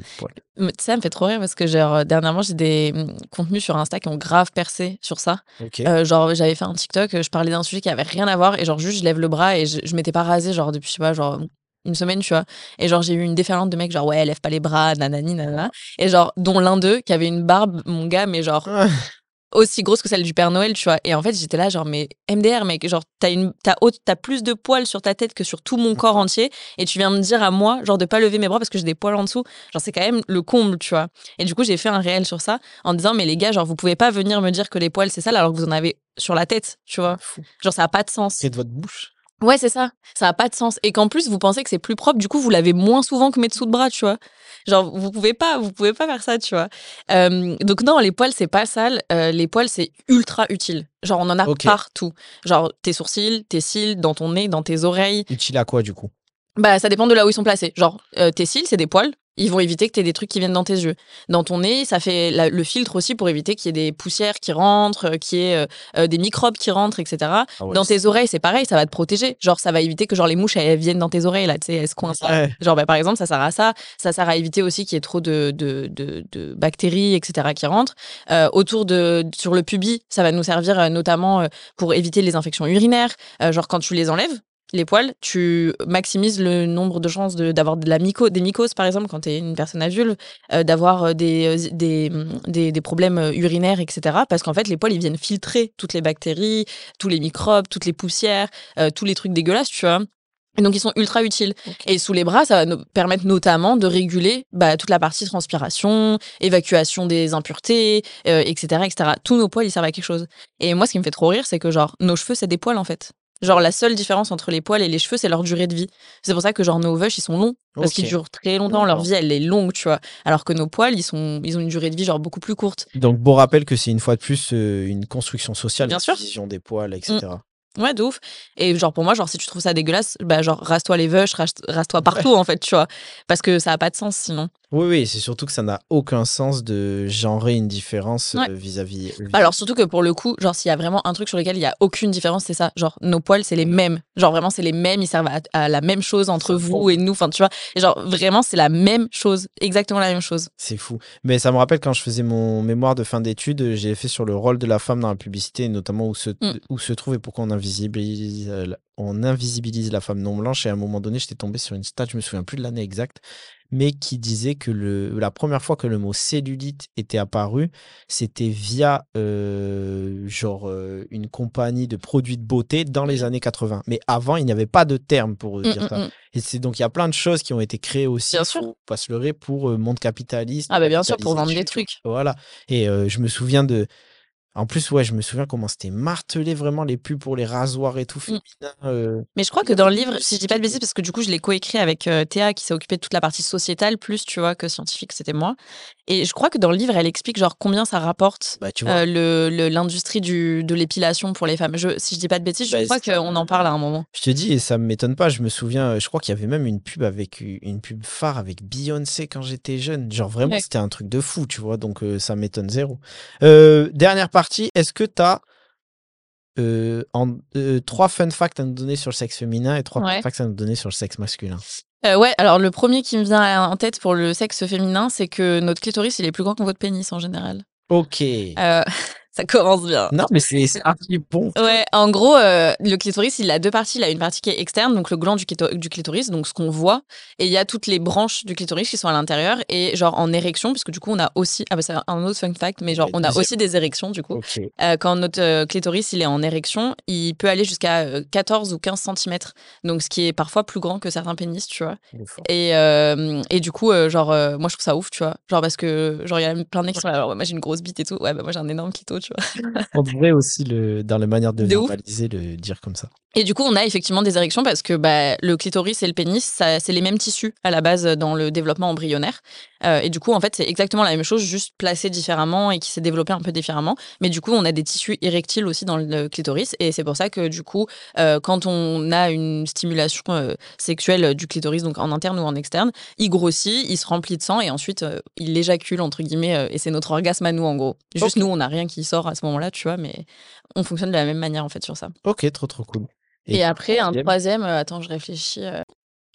Mais Ça me fait trop rire parce que, genre, euh, dernièrement, j'ai des hum, contenus sur Insta qui ont grave percé sur ça. Euh, genre, j'avais fait un TikTok, euh, je parlais d'un sujet qui avait rien à voir et genre, juste, je lève le bras et je, je m'étais pas rasée, genre, depuis, je sais pas, genre, une semaine, tu vois. Et genre, j'ai eu une déferlante de mecs, genre, ouais, lève pas les bras, nanani, nanana. Et genre, dont l'un d'eux qui avait une barbe, mon gars, mais genre, Ah, aussi grosse que celle du Père Noël, tu vois. Et en fait, j'étais là, genre, mais MDR, mec, genre, t'as une, t'as haute- t'as plus de poils sur ta tête que sur tout mon corps entier. Et tu viens me dire à moi, genre, de pas lever mes bras parce que j'ai des poils en dessous. Genre, c'est quand même le comble, tu vois. Et du coup, j'ai fait un réel sur ça en disant, mais les gars, genre, vous pouvez pas venir me dire que les poils, c'est sale alors que vous en avez sur la tête, tu vois. fou. Genre, ça a pas de sens. Près de votre bouche. Ouais, c'est ça. Ça a pas de sens. Et qu'en plus, vous pensez que c'est plus propre, du coup, vous l'avez moins souvent que mes dessous de bras, tu vois. Genre, vous pouvez pas, vous pouvez pas faire ça, tu vois. Euh, donc non, les poils, c'est pas sale. Euh, les poils, c'est ultra utile. Genre, on en a partout. Genre, tes sourcils, tes cils, dans ton nez, dans tes oreilles. Utile à quoi du coup? Bah, ça dépend de là où ils sont placés. Genre, euh, tes cils, c'est des poils. Ils vont éviter que tu aies des trucs qui viennent dans tes yeux. Dans ton nez, ça fait la- le filtre aussi pour éviter qu'il y ait des poussières qui rentrent, euh, qu'il y ait euh, euh, des microbes qui rentrent, etc. Ah ouais, dans tes oreilles, c'est pareil, ça va te protéger. Genre, ça va éviter que genre les mouches elles viennent dans tes oreilles là, tu sais, elles se coincent. Ouais. Genre, bah, par exemple, ça sert à ça. Ça sert à éviter aussi qu'il y ait trop de, de, de, de bactéries, etc., qui rentrent. Euh, autour de, sur le pubis, ça va nous servir euh, notamment pour éviter les infections urinaires. Genre, quand tu les enlèves, les poils, tu maximises le nombre de chances d'avoir de la myco, des mycoses, par exemple, quand tu es une personne à vulve, euh, d'avoir euh, des, euh, des, hum, des, des problèmes urinaires, etc. Parce qu'en fait, les poils, ils viennent filtrer toutes les bactéries, tous les microbes, toutes les poussières, euh, tous les trucs dégueulasses, tu vois. Et donc, ils sont ultra utiles. Et sous les bras, ça va nous permettre notamment de réguler bah, toute la partie transpiration, évacuation des impuretés, euh, etc., etc. Tous nos poils, ils servent à quelque chose. Et moi, ce qui me fait trop rire, c'est que genre, nos cheveux, c'est des poils, en fait. Genre, la seule différence entre les poils et les cheveux, c'est leur durée de vie. C'est pour ça que, genre, nos veuches, ils sont longs. Parce qu'ils durent très longtemps. Leur vie, elle est longue, tu vois. Alors que nos poils, ils, sont, ils ont une durée de vie, genre, beaucoup plus courte. Donc beau rappel que c'est une fois de plus euh, une construction sociale, Bien sûr. vision des poils, etc. Ouais, de ouf. Et genre, pour moi, genre, si tu trouves ça dégueulasse, bah, genre, rase-toi les veuches, rase- rase-toi partout, en fait, tu vois. Parce que ça a pas de sens, sinon. Oui, oui, c'est surtout que ça n'a aucun sens de genrer une différence euh, Ouais. vis-à-vis. Alors surtout que pour le coup, genre s'il y a vraiment un truc sur lequel il y a aucune différence, c'est ça. Genre nos poils, c'est les mêmes. Genre vraiment c'est les mêmes, ils servent à, à la même chose entre vous et nous. Enfin tu vois. Et genre vraiment c'est la même chose, exactement la même chose. C'est fou. Mais ça me rappelle quand je faisais mon mémoire de fin d'études, euh, j'ai fait sur le rôle de la femme dans la publicité, notamment où se, Mm. où se trouve et pourquoi on invisibilise, euh, la- on invisibilise la femme non blanche. Et à un moment donné, j'étais tombé sur une stat, je me souviens plus de l'année exacte, mais qui disait que le, la première fois que le mot cellulite était apparu, c'était via euh, genre euh, une compagnie de produits de beauté dans les années 80. Mais avant, il n'y avait pas de terme pour Mm, dire mm, ça. mm. Et c'est donc il y a plein de choses qui ont été créées aussi, Bien sûr. pas se leurrer, pour euh, monde capitaliste. Ah bah bien sûr pour vendre des trucs. Voilà. Et euh, je me souviens de. En plus, ouais, je me souviens comment c'était martelé vraiment les pubs pour les rasoirs et tout féminin. euh. Mais je crois que dans le livre, si je dis pas de bêtises, parce que du coup je l'ai coécrit avec euh, Théa qui s'est occupée de toute la partie sociétale, plus tu vois que scientifique, c'était moi. Et je crois que dans le livre, elle explique genre combien ça rapporte Bah, euh, le le- l'industrie du de l'épilation pour les femmes. Je, si je dis pas de bêtises, je Bah, crois qu'on en parle à un moment. Je te dis, et ça m'étonne pas, je me souviens, je crois qu'il y avait même une pub avec une pub phare avec Beyoncé quand j'étais jeune. Genre vraiment, Ouais. c'était un truc de fou, tu vois, donc ça m'étonne zéro. Dernière partie, est-ce que tu as trois fun facts à nous donner sur le sexe féminin et trois Ouais. fun facts à nous donner sur le sexe masculin? Euh, ouais, alors le premier qui me vient en tête pour le sexe féminin, c'est que notre clitoris, il est plus grand que votre pénis en général. Ok. Euh, Ça commence bien. Non, mais c'est archi bon. Ouais, en gros, euh, le clitoris, il a deux parties. Il a une partie qui est externe, donc le gland du, clito- du clitoris, donc ce qu'on voit. Et il y a toutes les branches du clitoris qui sont à l'intérieur. Et genre en érection, puisque du coup, on a aussi. Ah bah, c'est un autre fun fact, mais genre, on a aussi des érections, du coup. Euh, quand notre euh, clitoris il est en érection, il peut aller jusqu'à euh, 14 ou 15 cm. Donc, ce qui est parfois plus grand que certains pénis, tu vois. Et, euh, et du coup, genre, moi, je trouve ça ouf, tu vois. Genre, parce que, genre, il y a plein de mecs qui sont là, alors, ouais, moi, j'ai une grosse bite et tout. Ouais, bah, moi, j'ai un énorme clito, tu vois. On devrait aussi, le, dans la manière de, De ouf. le dire comme ça. Et du coup, on a effectivement des érections parce que bah, le clitoris et le pénis, c'est les mêmes tissus à la base dans le développement embryonnaire. Euh, et du coup, en fait, c'est exactement la même chose, juste placé différemment et qui s'est développé un peu différemment. Mais du coup, on a des tissus érectiles aussi dans le clitoris. Et c'est pour ça que du coup, euh, quand on a une stimulation euh, sexuelle du clitoris, donc en interne ou en externe, il grossit, il se remplit de sang et ensuite, il éjacule, entre guillemets. et c'est notre orgasme à nous, en gros. Juste nous, on n'a rien qui sort à ce moment-là, tu vois, mais on fonctionne de la même manière, en fait, sur ça. Ok, trop trop cool. Et, après, un troisième euh, attends, je réfléchis. euh.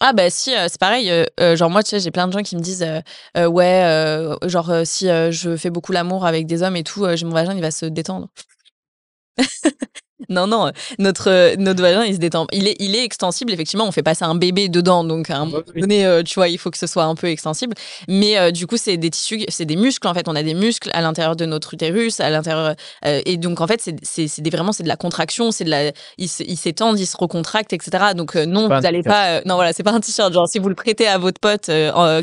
Ah bah si, euh, c'est pareil. euh, genre moi, tu sais, j'ai plein de gens qui me disent, euh, ouais, genre si je fais beaucoup l'amour avec des hommes et tout, mon vagin, il va se détendre. non, non, notre, euh, notre vagin, il se détend. Il est, il est extensible, effectivement, on fait passer un bébé dedans, donc à un moment donné, euh, tu vois, il faut que ce soit un peu extensible. Mais euh, du coup, c'est des tissus, c'est des muscles, en fait. On a des muscles à l'intérieur de notre utérus, à l'intérieur. euh, et donc, en fait, c'est vraiment, c'est de la contraction, c'est de la. Ils s'étendent, ils se recontractent, etc. Donc, euh, non, vous n'allez pas. non, voilà, c'est pas un t-shirt. Genre, si vous le prêtez à votre pote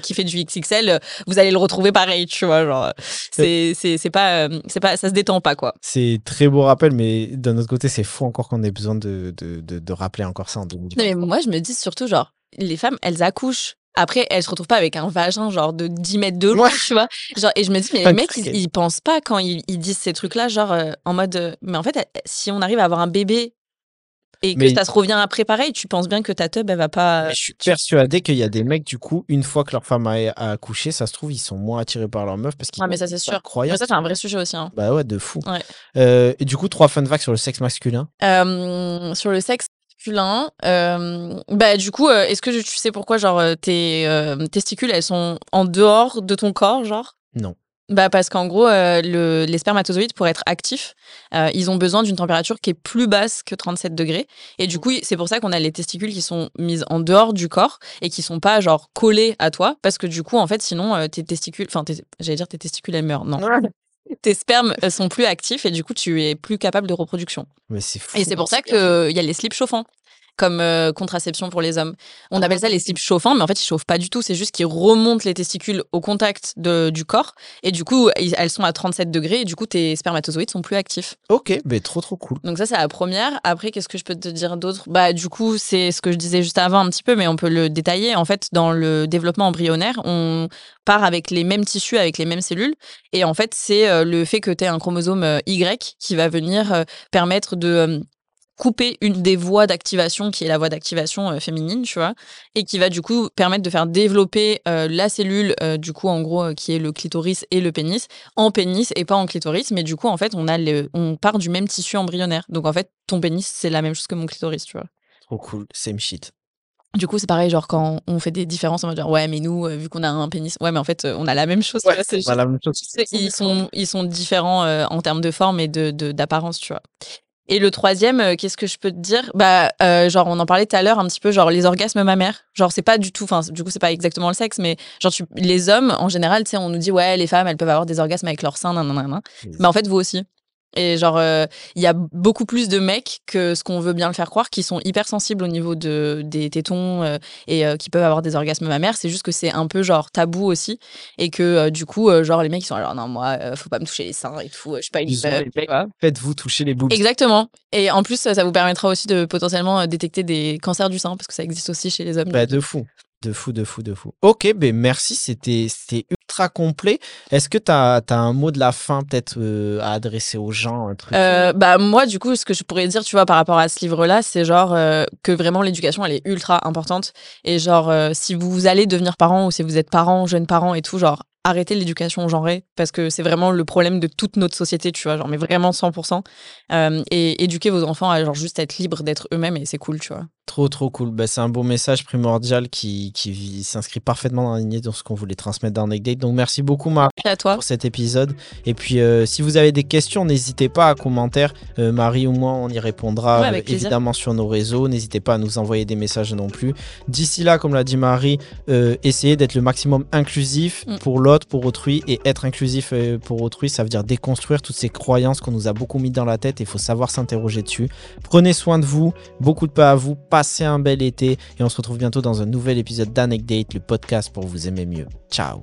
qui fait du XXL, vous allez le retrouver pareil, tu vois. Genre, c'est pas, c'est pas. Ça se détend pas, quoi. C'est très beau rappel, mais d'un autre côté, c'est fou encore qu'on ait besoin de, de, de, de rappeler encore ça en 2020. Non, mais moi, je me dis surtout, genre, les femmes, elles accouchent. Après, elles se retrouvent pas avec un vagin, genre, de 10 mètres de long, Ouais. tu vois. Genre, et je me dis, mais les mecs, ils, ils pensent pas quand ils, ils disent ces trucs-là, genre, euh, en mode, euh, mais en fait, si on arrive à avoir un bébé et que ça se revient après pareil, tu penses bien que ta tub, elle va pas. Mais je suis persuadé qu'il y a des mecs, du coup, une fois que leur femme a, accouché, ça se trouve, ils sont moins attirés par leur meuf parce qu'ils Ouais, mais ça, c'est sûr. Mais incroyable. ça, c'est un vrai sujet aussi. hein. Bah ouais, de fou. Ouais. Euh, et du coup, trois fun facts sur le sexe masculin. Euh, sur le sexe masculin, euh, bah du coup, euh, est-ce que tu sais pourquoi genre euh, tes euh, testicules elles sont en dehors de ton corps, genre? Non. Bah parce qu'en gros, euh, le, les spermatozoïdes pour être actifs, euh, ils ont besoin d'une température qui est plus basse que 37 degrés. Et du coup, c'est pour ça qu'on a les testicules qui sont mises en dehors du corps et qui sont pas genre collés à toi, parce que du coup, en fait, sinon euh, tes testicules, enfin, j'allais dire tes testicules elles meurent, non, tes spermes sont plus actifs et du coup, tu es plus capable de reproduction. Mais c'est fou. Et c'est pour ça qu'il y a les slips chauffants comme euh, contraception pour les hommes. On appelle ça les slips chauffants, mais en fait, ils chauffent pas du tout. C'est juste qu'ils remontent les testicules au contact de, du corps. Et du coup, ils- elles sont à 37 degrés. Et du coup, tes spermatozoïdes sont plus actifs. Ok, mais trop trop cool. Donc ça, c'est la première. Après, qu'est-ce que je peux te dire d'autre? Bah, du coup, c'est ce que je disais juste avant un petit peu, mais on peut le détailler. En fait, dans le développement embryonnaire, on part avec les mêmes tissus, avec les mêmes cellules. Et en fait, c'est euh, le fait que tu aies un chromosome euh, Y qui va venir euh, permettre de euh, couper une des voies d'activation qui est la voie d'activation euh, féminine, tu vois, et qui va du coup permettre de faire développer euh, la cellule, euh, du coup, en gros, qui est le clitoris et le pénis, en pénis et pas en clitoris. Mais du coup, en fait, on, a le, on part du même tissu embryonnaire. Donc, en fait, ton pénis, c'est la même chose que mon clitoris, tu vois. Trop cool. Same shit. Du coup, c'est pareil, genre quand on fait des différences, on va dire, ouais, mais nous, vu qu'on a un pénis, ouais, mais en fait, on a la même chose. tu vois, juste- la même chose. ils sont, ils sont différents en termes de forme et de- d'apparence, tu vois. Et le troisième, euh, qu'est-ce que je peux te dire? Bah, euh, genre, on en parlait tout à l'heure un petit peu, genre les orgasmes mammaires. Genre, c'est pas du tout, enfin, du coup, c'est pas exactement le sexe, mais genre, tu, les hommes, en général, tu sais, on nous dit, ouais, les femmes, elles peuvent avoir des orgasmes avec leur sein, nan, nan, nan, nan. Mais en fait, vous aussi. Et genre, euh, il y a beaucoup plus de mecs que ce qu'on veut bien le faire croire qui sont hyper sensibles au niveau de, des tétons euh, et euh, qui peuvent avoir des orgasmes mammaires. C'est juste que c'est un peu genre tabou aussi. Et que du coup, genre, les mecs, ils sont alors non, moi, faut pas me toucher les seins et tout. Je suis pas une. Faites-vous toucher les boobs. Exactement. Et en plus, ça vous permettra aussi de potentiellement détecter des cancers du sein parce que ça existe aussi chez les hommes. Bah, de fou. De fou, de fou, de fou. Ok, ben merci, c'était ultra complet. Est-ce que tu as, un mot de la fin peut-être euh, à adresser aux gens un truc? Euh, bah moi du coup ce que je pourrais dire tu vois par rapport à ce livre là c'est genre euh, que vraiment l'éducation elle est ultra importante et genre si vous allez devenir parent ou si vous êtes parent jeune parent et tout genre arrêtez l'éducation genrée parce que c'est vraiment le problème de toute notre société tu vois genre mais vraiment 100% Euh, et éduquer vos enfants à genre juste être libres d'être eux-mêmes et c'est cool tu vois Trop, trop cool. Bah, c'est un beau message primordial qui, qui s'inscrit parfaitement dans la lignée de ce qu'on voulait transmettre dans Date. Donc, merci beaucoup, Marie, à toi. pour cet épisode. Et puis, euh, si vous avez des questions, n'hésitez pas à commentaire. Euh, Marie ou moi, on y répondra Ouais, euh, évidemment sur nos réseaux. N'hésitez pas à nous envoyer des messages non plus. D'ici là, comme l'a dit Marie, essayez d'être le maximum inclusif Mm. pour l'autre, pour autrui. Et être inclusif pour autrui, ça veut dire déconstruire toutes ces croyances qu'on nous a beaucoup mis dans la tête. Il faut savoir s'interroger dessus. Prenez soin de vous. Beaucoup de pas à vous. Passez un bel été. Et on se retrouve bientôt dans un nouvel épisode d'Anecdate, le podcast pour vous aimer mieux. Ciao.